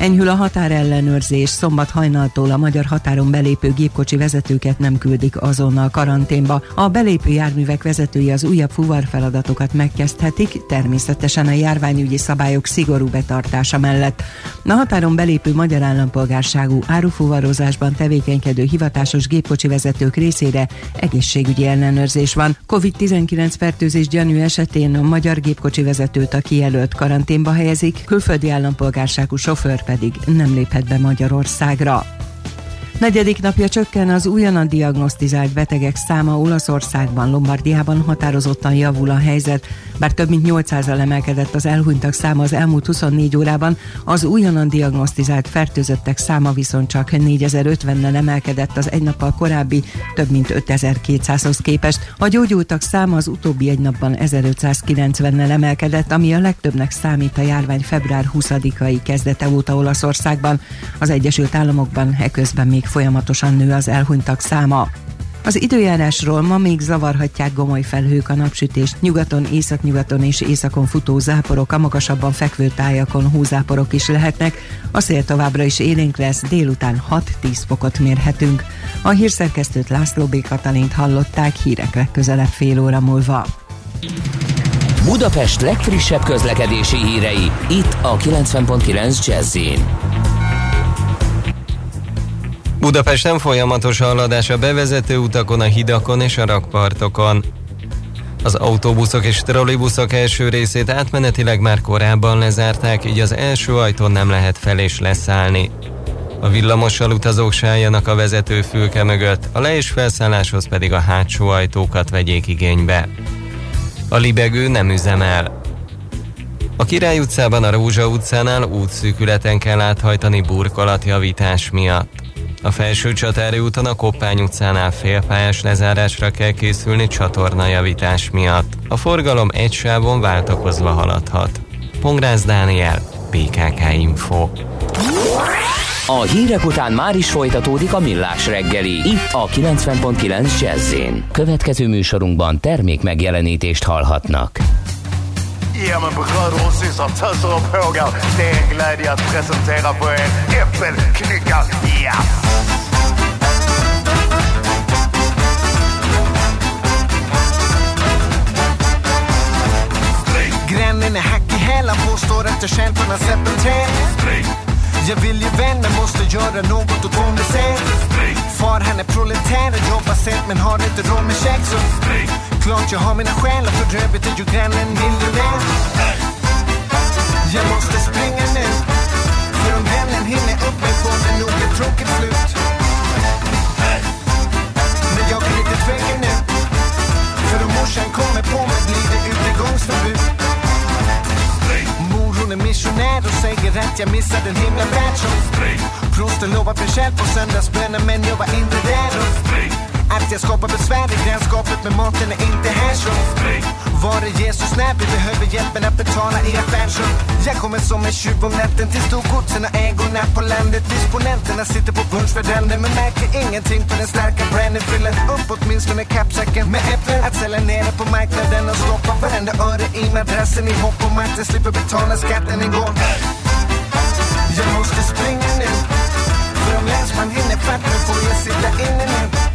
Enyhül a határellenőrzés, szombat hajnaltól a magyar határon belépő gépkocsi vezetőket nem küldik azonnal karanténba. A belépő járművek vezetői az újabb fuvarfeladatokat megkezdhetik, természetesen a járványügyi szabályok szigorú betartása mellett. A határon belépő magyar állampolgárságú árufuvarozásban tevékenykedő hivatásos gépkocsi vezetők részére egészségügyi ellenőrzés van. COVID-19 fertőzés gyanú esetén a magyar gépkocsi vezetőt a kijelölt karanténba helyezik, külföldi állampolgárságú sofőr pedig nem léphet be Magyarországra. Negyedik napja csökken az újonnan diagnosztizált betegek száma Olaszországban, Lombardiában határozottan javul a helyzet, bár több mint 800-al emelkedett az elhunytak száma az elmúlt 24 órában, az újonnan diagnosztizált fertőzöttek száma viszont csak 4050-nel emelkedett az egy nappal korábbi több mint 5200-hoz képest. A gyógyultak száma az utóbbi egy napban 1590-nel emelkedett, ami a legtöbbnek számít a járvány február 20-ai kezdete óta Olaszországban. Az Egyesült Államokban eközben még folyamatosan nő az elhunytak száma. Az időjárásról ma még zavarhatják gomoly felhők a napsütést, nyugaton, északnyugaton és északon futó záporok, a magasabban fekvő tájakon húzáporok is lehetnek, a szél továbbra is élénk lesz, délután 6-10 fokot mérhetünk. A hírszerkesztőt László B. Katalint hallották hírek legközelebb fél óra múlva. Budapest legfrissebb közlekedési hírei, itt a 90.9 jazz Budapesten folyamatos haladás a bevezető utakon, a hidakon és a rakpartokon. Az autóbuszok és trollibuszok első részét átmenetileg már korábban lezárták, így az első ajtón nem lehet fel és leszállni. A villamossal utazók sálljanak a vezető fülke mögött, a le- és felszálláshoz pedig a hátsó ajtókat vegyék igénybe. A libegő nem üzemel. A Király utcában a Rózsa utcánál útszűkületen kell áthajtani burkolatjavítás miatt. A felső csatári úton a Koppány utcánál félpályás lezárásra kell készülni csatornajavítás miatt. A forgalom egy sávon váltakozva haladhat. Pongrász Dániel, PKK Info. A hírek után már is folytatódik a millás reggeli, itt a 90.9 jazz Következő műsorunkban termék megjelenítést hallhatnak. Ja men bröder och systrar, töser och pågar. Det är en glädje att presentera för er Äppelknyckar Ja! Grannen är hack i hälen, påstår att jag känt från hans äppelträd. Jag vill ju vänner, måste göra något åt vår ser. Far han är proletär jobbar sent men har inte råd med käk så Klart jag har mina skäl och för övrigt är ju grannen miljonär. Jag måste springa nu, för om vännen hinner upp mig får det nog ett tråkigt slut. Men jag kan inte tveka nu, för om morsan kommer på mig blir det utegångsförbud. Mor hon är missionär och säger att jag missade en himla värld som Prosten lovar mig själv på söndagsbönen men jag var inte där och att jag skapar besvär i grannskapet med maten är inte här så Var är Jesus när vi behöver hjälpen att betala i affärsrum? Jag kommer som en tjuv om natten till storgodsen och ägorna på landet. Disponenterna sitter på punschvärden men märker ingenting på den starka branden. Fyller upp åtminstone kappsäcken med äpplen Att sälja nere på marknaden och stoppa varenda öre i madrassen i hopp om att jag slipper betala skatten igår Jag måste springa nu för om länsman hinner fatt får jag sitta inne nu.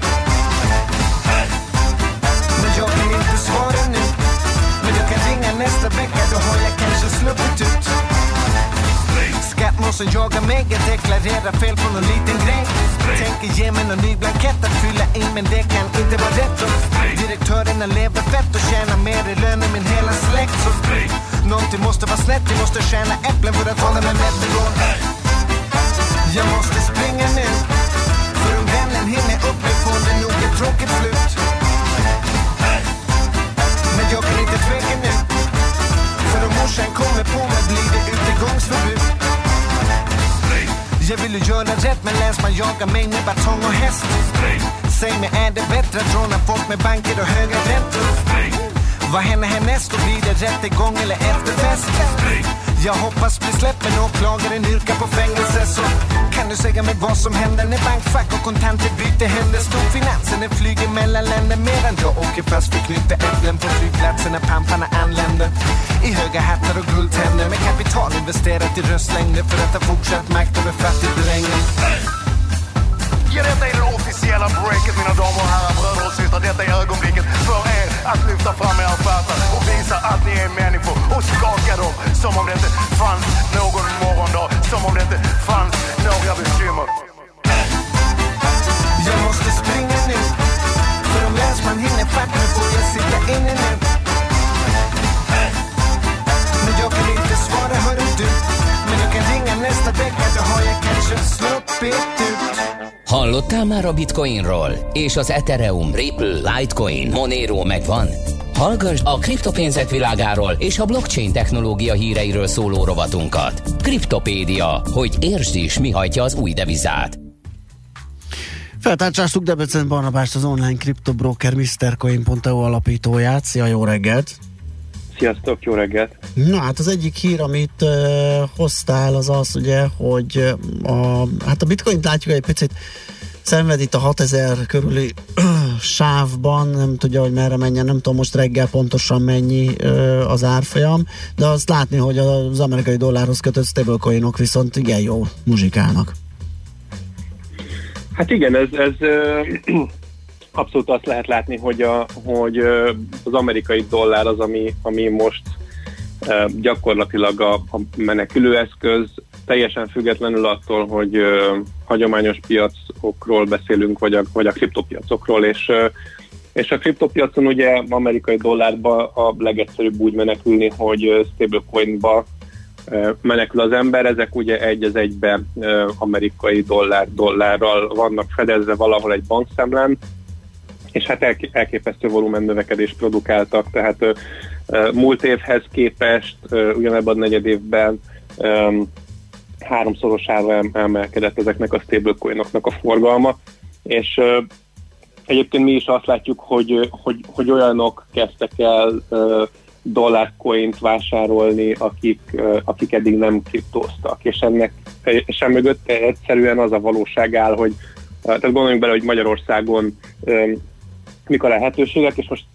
Ringa nästa vecka, då har jag kanske sluppit ut. Skattmåsen jagar mig, jag deklarerar fel på någon liten grej. Tänker ge mig någon ny blankett att fylla in men det kan inte vara rätt. Direktörerna lever fett och tjänar mer i lön än min hela släkt. Så Någonting måste vara snett, vi måste tjäna äpplen för att hålla mig mätt igår Jag måste springa nu För om vännen hinner upp mig får det nog ett tråkigt slut. Morsan kommer på mig blir det utegångsförbud Jag vill ju göra rätt men länsman jagar mig med batong och häst Säg mig är det bättre att råna folk med banker och höga räntor? Vad händer härnäst? Då blir det rättegång eller efterfest? Jag hoppas bli släppt men åklagaren yrkar på fängelse så kan du säga mig vad som händer när bankfack och kontanter byter händer? Storfinansen den flyger mellan länder medan jag åker fast för knyta äpplen på flygplatsen när pamparna anländer. I höga hattar och guldtänder med kapital investerat i röstlängder för att ha fortsatt makt över fattigdrängen. Ja, detta är det officiella breaket mina damer och herrar, bröder och systrar. Detta är ögonblicket att lyfta fram era stjärtar och visa att ni är människor. Och skaka dem som om det inte fanns någon morgondag, som om det inte fanns några bekymmer. Jag måste springa nu För om länsman hinner fatt mig får jag sitta inne nu. Men jag kan inte svara hörru du? Men jag kan ringa nästa vecka Då har jag kanske sluppit. Hallottál már a Bitcoinról? És az Ethereum, Ripple, Litecoin, Monero megvan? Hallgass a kriptopénzek világáról és a blockchain technológia híreiről szóló rovatunkat. Kriptopédia, hogy értsd is, mi hajtja az új devizát. Feltárcsáztuk Debrecen Barnabást, az online kriptobroker MrCoin.eu alapítóját. Szia, jó reggelt! Sziasztok, jó reggelt! Na hát az egyik hír, amit uh, hoztál, az az ugye, hogy a, hát a bitcoin látjuk egy picit szenved itt a 6000 körüli sávban, nem tudja, hogy merre menjen, nem tudom most reggel pontosan mennyi uh, az árfolyam, de azt látni, hogy az amerikai dollárhoz kötött stablecoinok viszont igen jó muzsikálnak. Hát igen, ez, ez abszolút azt lehet látni, hogy, a, hogy az amerikai dollár az, ami, ami most gyakorlatilag a, a menekülőeszköz, teljesen függetlenül attól, hogy hagyományos piacokról beszélünk, vagy a, vagy a kriptopiacokról, és, és a kriptopiacon ugye amerikai dollárba a legegyszerűbb úgy menekülni, hogy stablecoinba menekül az ember, ezek ugye egy az egybe amerikai dollár dollárral vannak fedezve valahol egy bankszámlán, és hát elképesztő volumen növekedést produkáltak, tehát múlt évhez képest ugyanebben a negyed évben háromszorosára emelkedett ezeknek a stablecoinoknak a forgalma, és egyébként mi is azt látjuk, hogy, hogy, hogy olyanok kezdtek el dollárcoint vásárolni, akik, akik eddig nem kriptóztak, és ennek sem mögött egyszerűen az a valóság áll, hogy tehát gondoljunk bele, hogy Magyarországon mik a lehetőségek, és most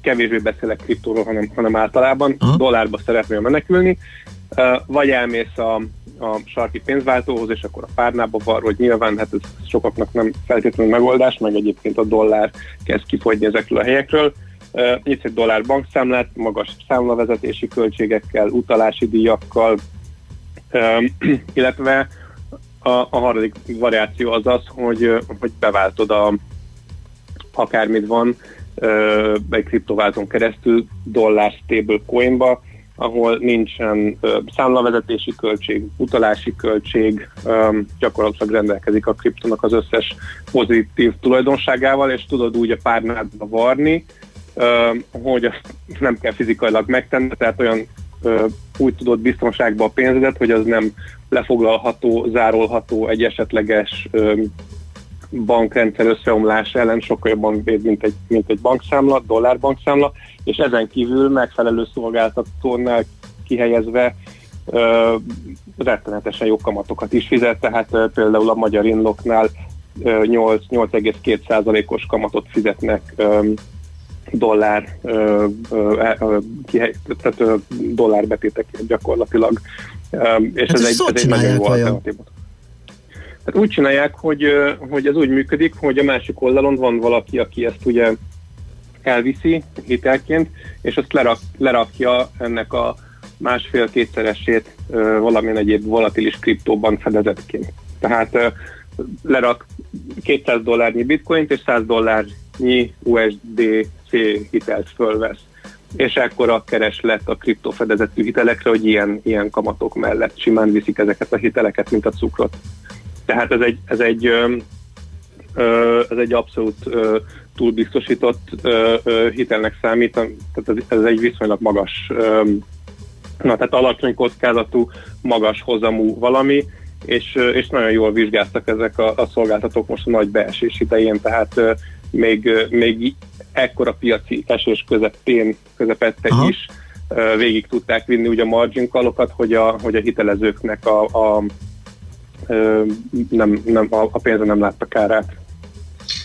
kevésbé beszélek kriptóról, hanem, hanem általában Aha. dollárba szeretnél menekülni, vagy elmész a, a sarki pénzváltóhoz, és akkor a párnába var, hogy nyilván hát ez sokaknak nem feltétlenül megoldás, meg egyébként a dollár kezd kifogyni ezekről a helyekről. Nyitsz egy dollár bankszámlát, magas számlavezetési költségekkel, utalási díjakkal, illetve a, a harmadik variáció az az, hogy, hogy beváltod a, akármit van egy kriptoválton keresztül dollár stable coinba, ahol nincsen számlavezetési költség, utalási költség, gyakorlatilag rendelkezik a kriptonak az összes pozitív tulajdonságával, és tudod úgy a párnádba varni, hogy azt nem kell fizikailag megtenni, tehát olyan úgy tudod biztonságba a pénzedet, hogy az nem lefoglalható, zárolható egy esetleges bankrendszer összeomlás ellen sokkal jobban véd, mint egy, mint egy bankszámla, dollárbankszámla, és ezen kívül megfelelő szolgáltatónál kihelyezve ö, rettenetesen jó kamatokat is fizet, tehát ö, például a magyar inloknál 8,2%-os kamatot fizetnek ö, dollár ö, ö, ö, kihely, tehát ö, dollárbetétek gyakorlatilag, és hát ez, ez, egy, ez egy nagyon jó alternatíva. Hát úgy csinálják, hogy, hogy ez úgy működik, hogy a másik oldalon van valaki, aki ezt ugye elviszi hitelként, és azt lerak, lerakja ennek a másfél-kétszeresét valamilyen egyéb volatilis kriptóban fedezetként. Tehát lerak 200 dollárnyi bitcoint és 100 dollárnyi USDC hitelt fölvesz. És ekkor a kereslet a kriptofedezetű hitelekre, hogy ilyen, ilyen kamatok mellett simán viszik ezeket a hiteleket, mint a cukrot. Tehát ez egy, ez egy, ez egy abszolút túlbiztosított hitelnek számít, tehát ez egy viszonylag magas, na tehát alacsony kockázatú, magas hozamú valami, és, és nagyon jól vizsgáztak ezek a, a szolgáltatók most a nagy beesés idején, tehát még, még ekkora piaci esés közepén, közepette Aha. is végig tudták vinni ugye a margin kalokat, hogy a, hogy a hitelezőknek a, a nem, nem, a, pénze nem látta kárát.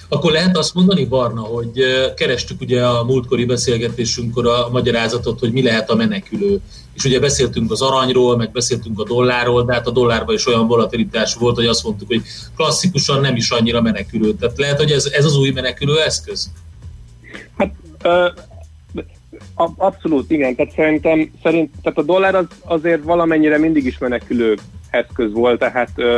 Akkor lehet azt mondani, Barna, hogy kerestük ugye a múltkori beszélgetésünkkor a magyarázatot, hogy mi lehet a menekülő. És ugye beszéltünk az aranyról, meg beszéltünk a dollárról, de hát a dollárban is olyan volatilitás volt, hogy azt mondtuk, hogy klasszikusan nem is annyira menekülő. Tehát lehet, hogy ez, ez az új menekülő eszköz? Hát abszolút, igen. Tehát szerintem szerint, tehát a dollár az azért valamennyire mindig is menekülő eszköz volt, tehát ö,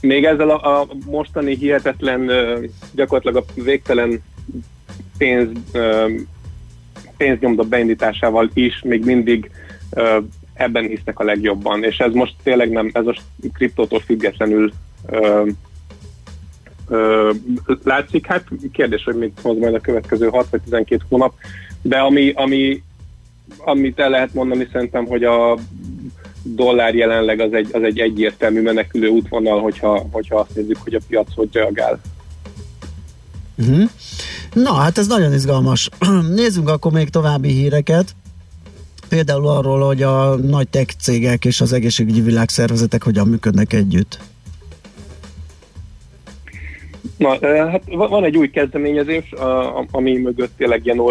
még ezzel a, a mostani hihetetlen, ö, gyakorlatilag a végtelen pénz, ö, pénznyomda beindításával is még mindig ö, ebben hisznek a legjobban, és ez most tényleg nem, ez a kriptótól függetlenül ö, ö, látszik. Hát kérdés, hogy mit hoz majd a következő 6 vagy 12 hónap, de ami, ami, amit el lehet mondani szerintem, hogy a dollár jelenleg az egy, az egy egyértelmű menekülő útvonal, hogyha, hogyha azt nézzük, hogy a piac hogy reagál. Uh-huh. Na, hát ez nagyon izgalmas. Nézzünk akkor még további híreket. Például arról, hogy a nagy tech cégek és az egészségügyi világszervezetek hogyan működnek együtt. Na, hát van egy új kezdeményezés, ami mögött tényleg ilyen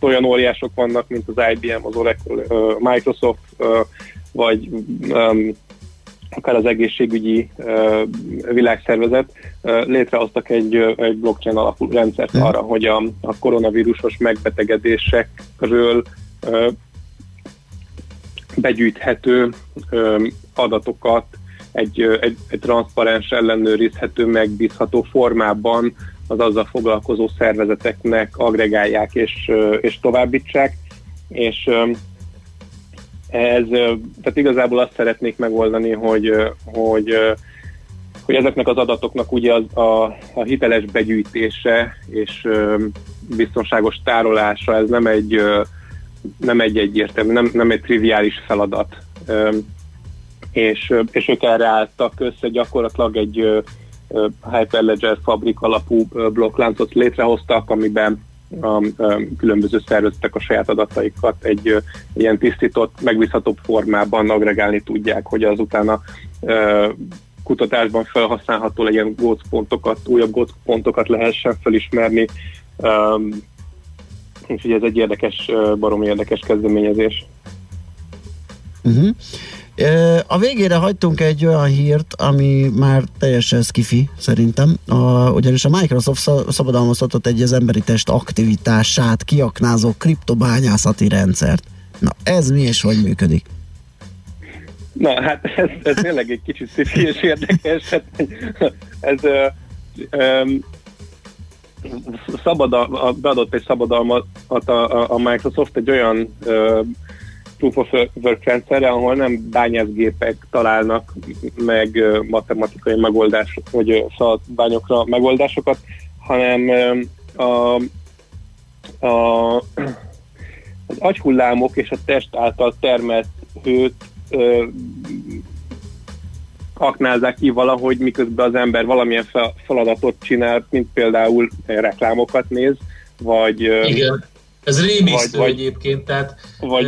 olyan óriások vannak, mint az IBM, az Oracle, Microsoft, vagy akár az egészségügyi világszervezet létrehoztak egy, egy blockchain alapú rendszert arra, hogy a, a koronavírusos megbetegedésekről begyűjthető adatokat egy, egy, egy transzparens, ellenőrizhető, megbízható formában az azzal foglalkozó szervezeteknek agregálják és, és továbbítsák, és ez, tehát igazából azt szeretnék megoldani, hogy, hogy, hogy ezeknek az adatoknak ugye az, a, a hiteles begyűjtése és biztonságos tárolása, ez nem egy, nem egy egyértelmű, nem, nem egy triviális feladat. És, és ők erre álltak össze, gyakorlatilag egy Hyperledger fabrik alapú blokkláncot létrehoztak, amiben a, a különböző szervezetek a saját adataikat egy, ilyen tisztított, megbízhatóbb formában agregálni tudják, hogy az utána e, kutatásban felhasználható legyen gócpontokat, újabb gócpontokat lehessen felismerni. Úgyhogy ez egy érdekes, baromi érdekes kezdeményezés. Uh-huh. A végére hagytunk egy olyan hírt, ami már teljesen skifi, szerintem, a, ugyanis a Microsoft szabadalmaztatott egy az emberi test aktivitását kiaknázó kriptobányászati rendszert. Na, ez mi és hogy működik? Na, hát ez, ez tényleg egy kicsit szifi és érdekes. Hát, ez um, szabadal, beadott egy szabadalmat a, a, a Microsoft egy olyan uh, proof of work rendszerre, ahol nem bányászgépek találnak meg matematikai megoldás, vagy szabványokra megoldásokat, hanem a, a, az agyhullámok és a test által termelt hőt ö, aknázzák ki valahogy, miközben az ember valamilyen feladatot csinál, mint például reklámokat néz, vagy, Igen. Ez rémisztő vagy, egyébként, tehát vagy,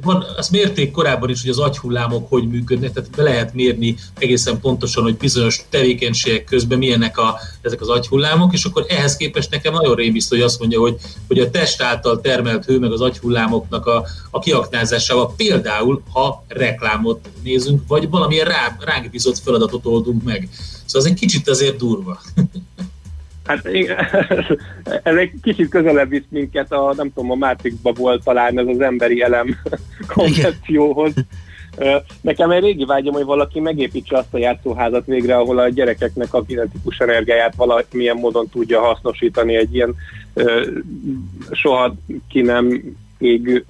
van, azt mérték korábban is, hogy az agyhullámok hogy működnek, tehát be lehet mérni egészen pontosan, hogy bizonyos tevékenységek közben milyenek a, ezek az agyhullámok, és akkor ehhez képest nekem nagyon rémisztő, hogy azt mondja, hogy, hogy a test által termelt hő meg az agyhullámoknak a, a kiaknázásával például, ha reklámot nézünk, vagy valamilyen rá, ránk bizott feladatot oldunk meg. Szóval ez egy kicsit azért durva. Hát ez egy kicsit közelebb visz minket a, nem tudom, a Matrixba volt talán ez az emberi elem koncepcióhoz. Nekem egy régi vágyam, hogy valaki megépítse azt a játszóházat végre, ahol a gyerekeknek a kinetikus energiáját valamilyen módon tudja hasznosítani egy ilyen soha ki nem ég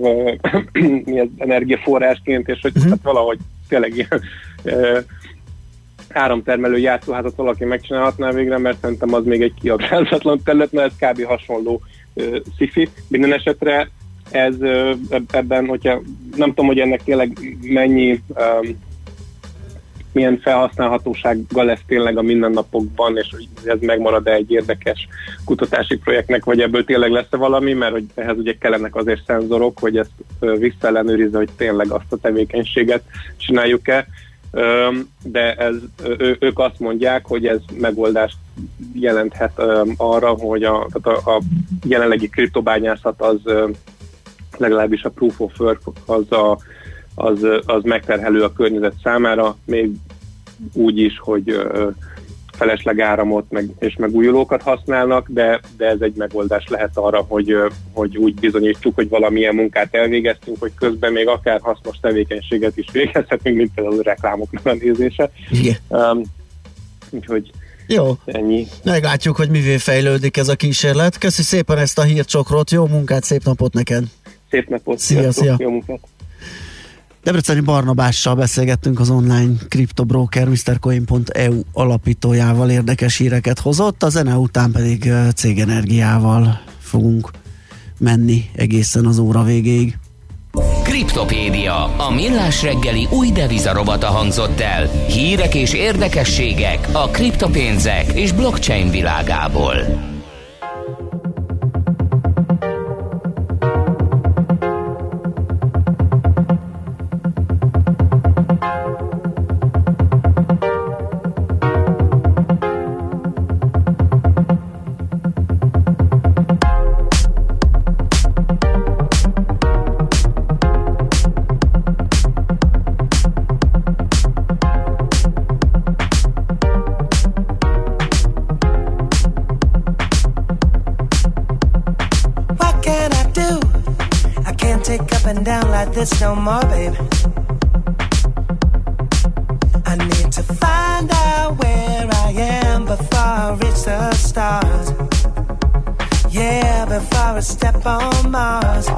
mi az energiaforrásként, és hogy uh-huh. hát valahogy tényleg ilyen áramtermelő játszóházat valaki megcsinálhatná végre, mert szerintem az még egy kiaknázatlan terület, mert ez kb. hasonló uh, sci-fi. Minden esetre ez uh, ebben, hogyha nem tudom, hogy ennek tényleg mennyi um, milyen felhasználhatósággal lesz tényleg a mindennapokban, és hogy ez megmarad-e egy érdekes kutatási projektnek, vagy ebből tényleg lesz-e valami, mert hogy ehhez ugye kellenek azért szenzorok, hogy ezt visszaellenőrizze, hogy tényleg azt a tevékenységet csináljuk-e de ez, ő, ők azt mondják, hogy ez megoldást jelenthet arra, hogy a, a, a jelenlegi kriptobányászat az legalábbis a proof of work az, a, az, az megterhelő a környezet számára, még úgy is, hogy felesleg áramot meg, és megújulókat használnak, de, de ez egy megoldás lehet arra, hogy, hogy úgy bizonyítsuk, hogy valamilyen munkát elvégeztünk, hogy közben még akár hasznos tevékenységet is végezhetünk, mint például a reklámoknak a nézése. Igen. Um, úgyhogy jó. Ennyi. Meglátjuk, hogy mivé fejlődik ez a kísérlet. Köszi szépen ezt a hírcsokrot, jó munkát, szép napot neked! Szép napot! Szia, szia! Jó munkát! Debreceni Barnabással beszélgettünk az online kriptobroker MrCoin.eu alapítójával érdekes híreket hozott, a zene után pedig cégenergiával fogunk menni egészen az óra végéig. Kriptopédia, a millás reggeli új devizarovata hangzott el. Hírek és érdekességek a kriptopénzek és blockchain világából. There's this no more, babe. I need to find out where I am before I reach the stars. Yeah, before I step on Mars.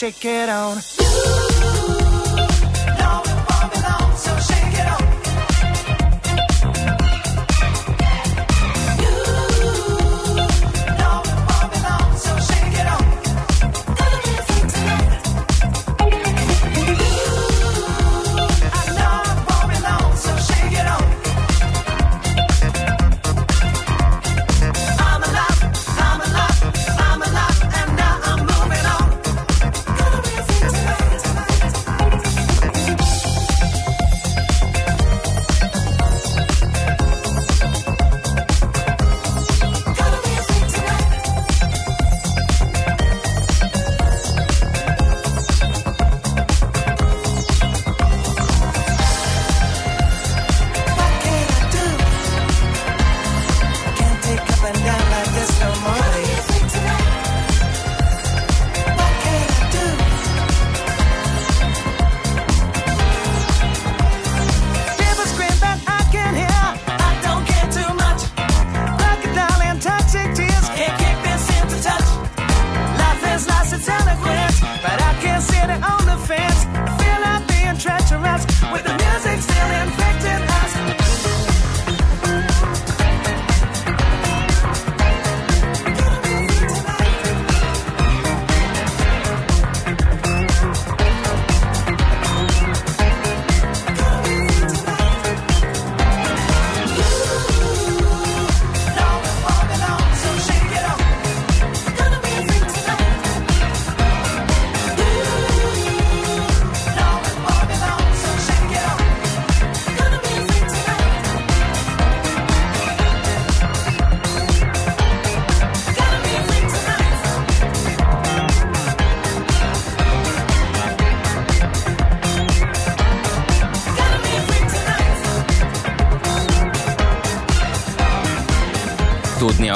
shake it on.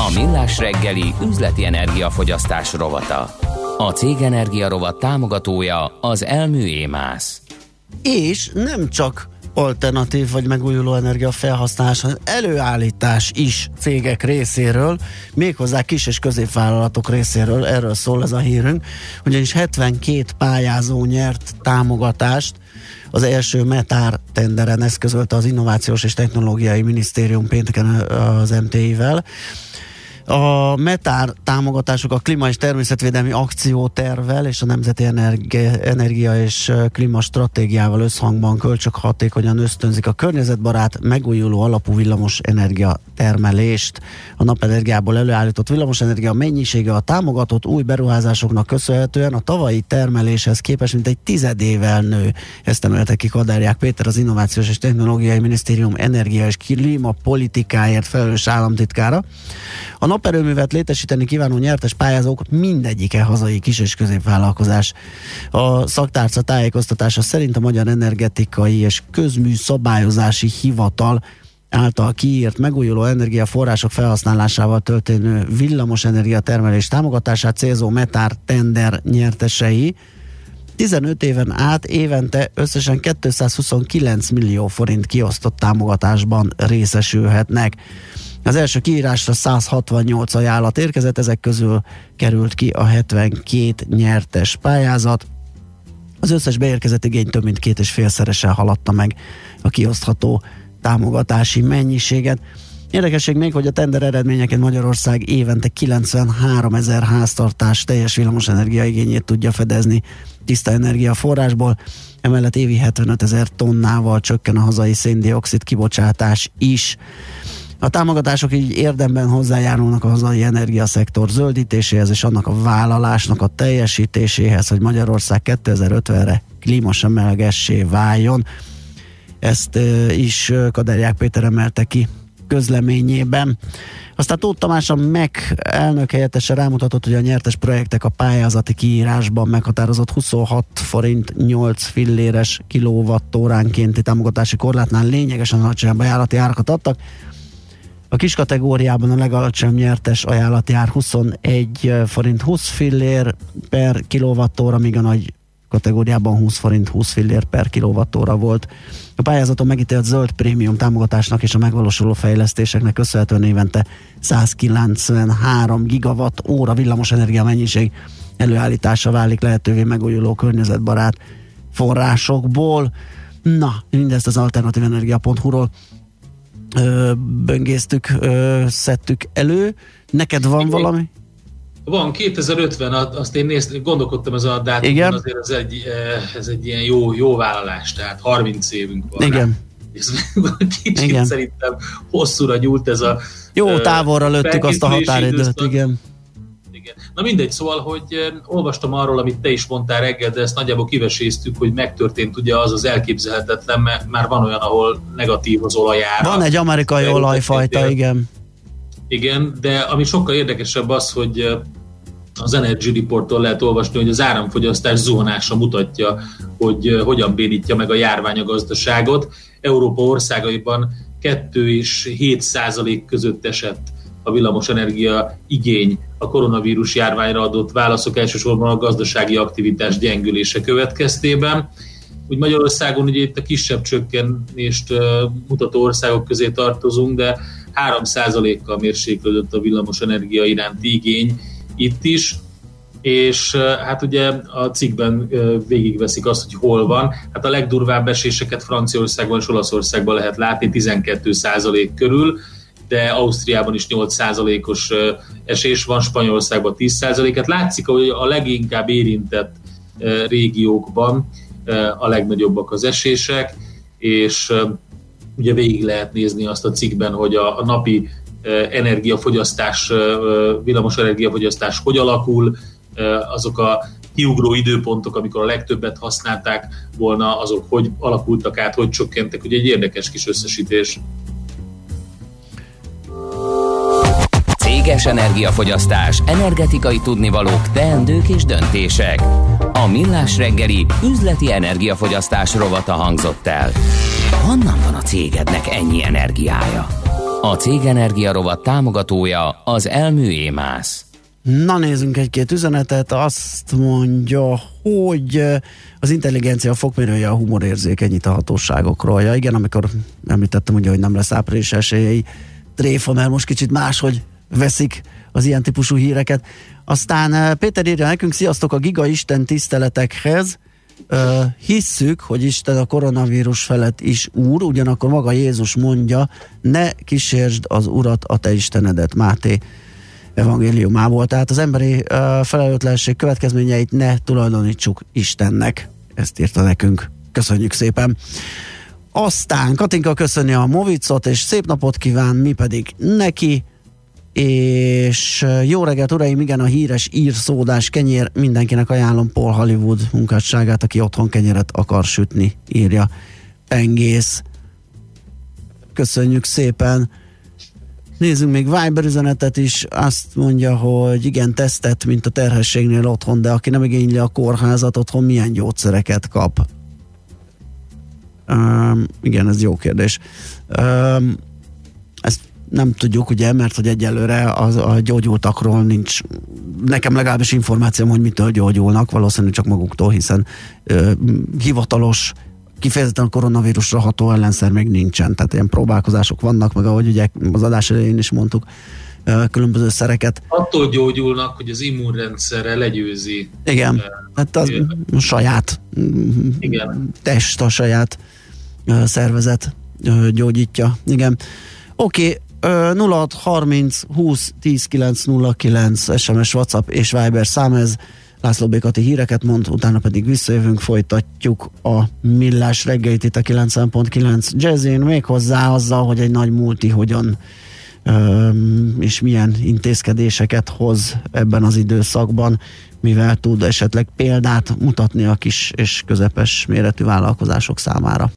A Millás reggeli üzleti energiafogyasztás rovata. A Cégenergia rovat támogatója az Elmű Émász. És nem csak alternatív vagy megújuló energia felhasználás, hanem előállítás is cégek részéről, méghozzá kis és középvállalatok részéről, erről szól ez a hírünk, ugyanis 72 pályázó nyert támogatást, az első Metár tenderen eszközölte az Innovációs és Technológiai Minisztérium pénteken az MTI-vel. A METÁR támogatások a klíma és természetvédelmi akciótervel és a Nemzeti Energia, Energia és Klímastratégiával összhangban kölcsök hatékonyan ösztönzik a környezetbarát, megújuló alapú villamos energia termelést. A napenergiából előállított villamosenergia mennyisége a támogatott új beruházásoknak köszönhetően a tavalyi termeléshez képest mint egy tizedével nő. Ezt emelte ki Kadárják Péter, az Innovációs és Technológiai Minisztérium energia és klíma politikáért felelős államtitkára. A naperőművet létesíteni kívánó nyertes pályázók mindegyike hazai kis- és középvállalkozás. A szaktárca tájékoztatása szerint a Magyar Energetikai és Közmű Szabályozási Hivatal által kiírt megújuló energiaforrások felhasználásával történő villamosenergia termelés támogatását célzó Metár tender nyertesei 15 éven át évente összesen 229 millió forint kiosztott támogatásban részesülhetnek. Az első kiírásra 168 ajánlat érkezett, ezek közül került ki a 72 nyertes pályázat. Az összes beérkezett igény több mint két és félszeresen haladta meg a kiosztható támogatási mennyiséget. Érdekesség még, hogy a tender eredményeként Magyarország évente 93 ezer háztartás teljes villamosenergia igényét tudja fedezni tiszta energiaforrásból, emellett évi 75 ezer tonnával csökken a hazai széndiokszid kibocsátás is. A támogatások így érdemben hozzájárulnak a hazai energiaszektor zöldítéséhez és annak a vállalásnak a teljesítéséhez, hogy Magyarország 2050-re klímasemlegessé váljon. Ezt is Kaderják Péter emelte ki közleményében. Aztán Tóth Tamás a MEC elnök helyettese rámutatott, hogy a nyertes projektek a pályázati kiírásban meghatározott 26 forint 8 filléres kilovattóránkénti támogatási korlátnál lényegesen alacsonyabb ajánlati árakat adtak. A kis kategóriában a legalacsonyabb nyertes ajánlati ár 21 forint 20 fillér per kilovattóra, míg a nagy kategóriában 20 forint 20 fillér per kilovattóra volt. A pályázaton megítélt zöld prémium támogatásnak és a megvalósuló fejlesztéseknek köszönhetően évente 193 gigawatt óra villamosenergia mennyiség előállítása válik lehetővé megújuló környezetbarát forrásokból. Na, mindezt az alternatívenergia.hu-ról ö, böngésztük, ö, szedtük elő. Neked van Igen. valami? Van, 2050, azt én néztem, gondolkodtam ez a dátumon, Igen. azért ez egy, ez egy ilyen jó, jó vállalás, tehát 30 évünk van Igen. Rá. Ez kicsit igen. szerintem hosszúra nyúlt ez a... Jó távolra lőttük azt a határidőt, igen. Igen. Na mindegy, szóval, hogy olvastam arról, amit te is mondtál reggel, de ezt nagyjából kiveséztük, hogy megtörtént ugye az az elképzelhetetlen, mert már van olyan, ahol negatív az olajára. Van egy amerikai olajfajta, igen. Igen, de ami sokkal érdekesebb az, hogy az Energy Reporttól lehet olvasni, hogy az áramfogyasztás zuhanása mutatja, hogy hogyan bénítja meg a járvány a gazdaságot. Európa országaiban 2 és 7 százalék között esett a villamosenergia igény a koronavírus járványra adott válaszok elsősorban a gazdasági aktivitás gyengülése következtében. Úgy Magyarországon ugye itt a kisebb csökkenést mutató országok közé tartozunk, de 3%-kal mérséklődött a villamosenergia iránti igény itt is, és hát ugye a cikkben végigveszik azt, hogy hol van. Hát a legdurvább eséseket Franciaországban és Olaszországban lehet látni, 12% körül, de Ausztriában is 8%-os esés van, Spanyolországban 10%. Hát látszik, hogy a leginkább érintett régiókban a legnagyobbak az esések, és ugye végig lehet nézni azt a cikkben, hogy a, a napi energiafogyasztás, villamos energiafogyasztás hogy alakul, azok a kiugró időpontok, amikor a legtöbbet használták volna, azok hogy alakultak át, hogy csökkentek. Ugye egy érdekes kis összesítés. Céges energiafogyasztás, energetikai tudnivalók, teendők és döntések. A Millás reggeli üzleti energiafogyasztás rovata hangzott el. Honnan van a cégednek ennyi energiája? A Cég Energia rovat támogatója az Elmű Émász. Na nézzünk egy-két üzenetet, azt mondja, hogy az intelligencia fokmérője a humorérzékenyít a hatóságokról. Ja igen, amikor említettem ugye, hogy nem lesz április esélyei, tréfa, mert most kicsit máshogy veszik az ilyen típusú híreket. Aztán Péter írja nekünk, sziasztok a Giga Isten tiszteletekhez, Uh, hisszük, hogy Isten a koronavírus felett is úr, ugyanakkor maga Jézus mondja, ne kísérsd az urat, a te Istenedet, Máté evangéliumából. Tehát az emberi uh, felelőtlenség következményeit ne tulajdonítsuk Istennek. Ezt írta nekünk. Köszönjük szépen. Aztán Katinka köszöni a Movicot, és szép napot kíván, mi pedig neki és jó reggelt, uraim, igen, a híres írszódás kenyér, mindenkinek ajánlom Paul Hollywood munkásságát, aki otthon kenyeret akar sütni, írja Pengész. Köszönjük szépen. Nézzünk még Viber üzenetet is, azt mondja, hogy igen, tesztet, mint a terhességnél otthon, de aki nem igényli a kórházat, otthon milyen gyógyszereket kap? Um, igen, ez jó kérdés. Um, nem tudjuk, ugye, mert hogy egyelőre az, a gyógyultakról nincs nekem legalábbis információm, hogy mitől gyógyulnak, valószínűleg csak maguktól, hiszen ö, hivatalos kifejezetten a koronavírusra ható ellenszer még nincsen, tehát ilyen próbálkozások vannak, meg ahogy ugye az adás elején is mondtuk, különböző szereket. Attól gyógyulnak, hogy az immunrendszerre legyőzi. Igen, hát az a saját Igen. test, a saját szervezet gyógyítja. Igen. Oké, okay, 0630 20 10 909 SMS, WhatsApp és Viber szám ez. László Békati híreket mond, utána pedig visszajövünk, folytatjuk a millás reggelit itt a 9.9 jazzén, még hozzá azzal, hogy egy nagy multi hogyan és milyen intézkedéseket hoz ebben az időszakban, mivel tud esetleg példát mutatni a kis és közepes méretű vállalkozások számára.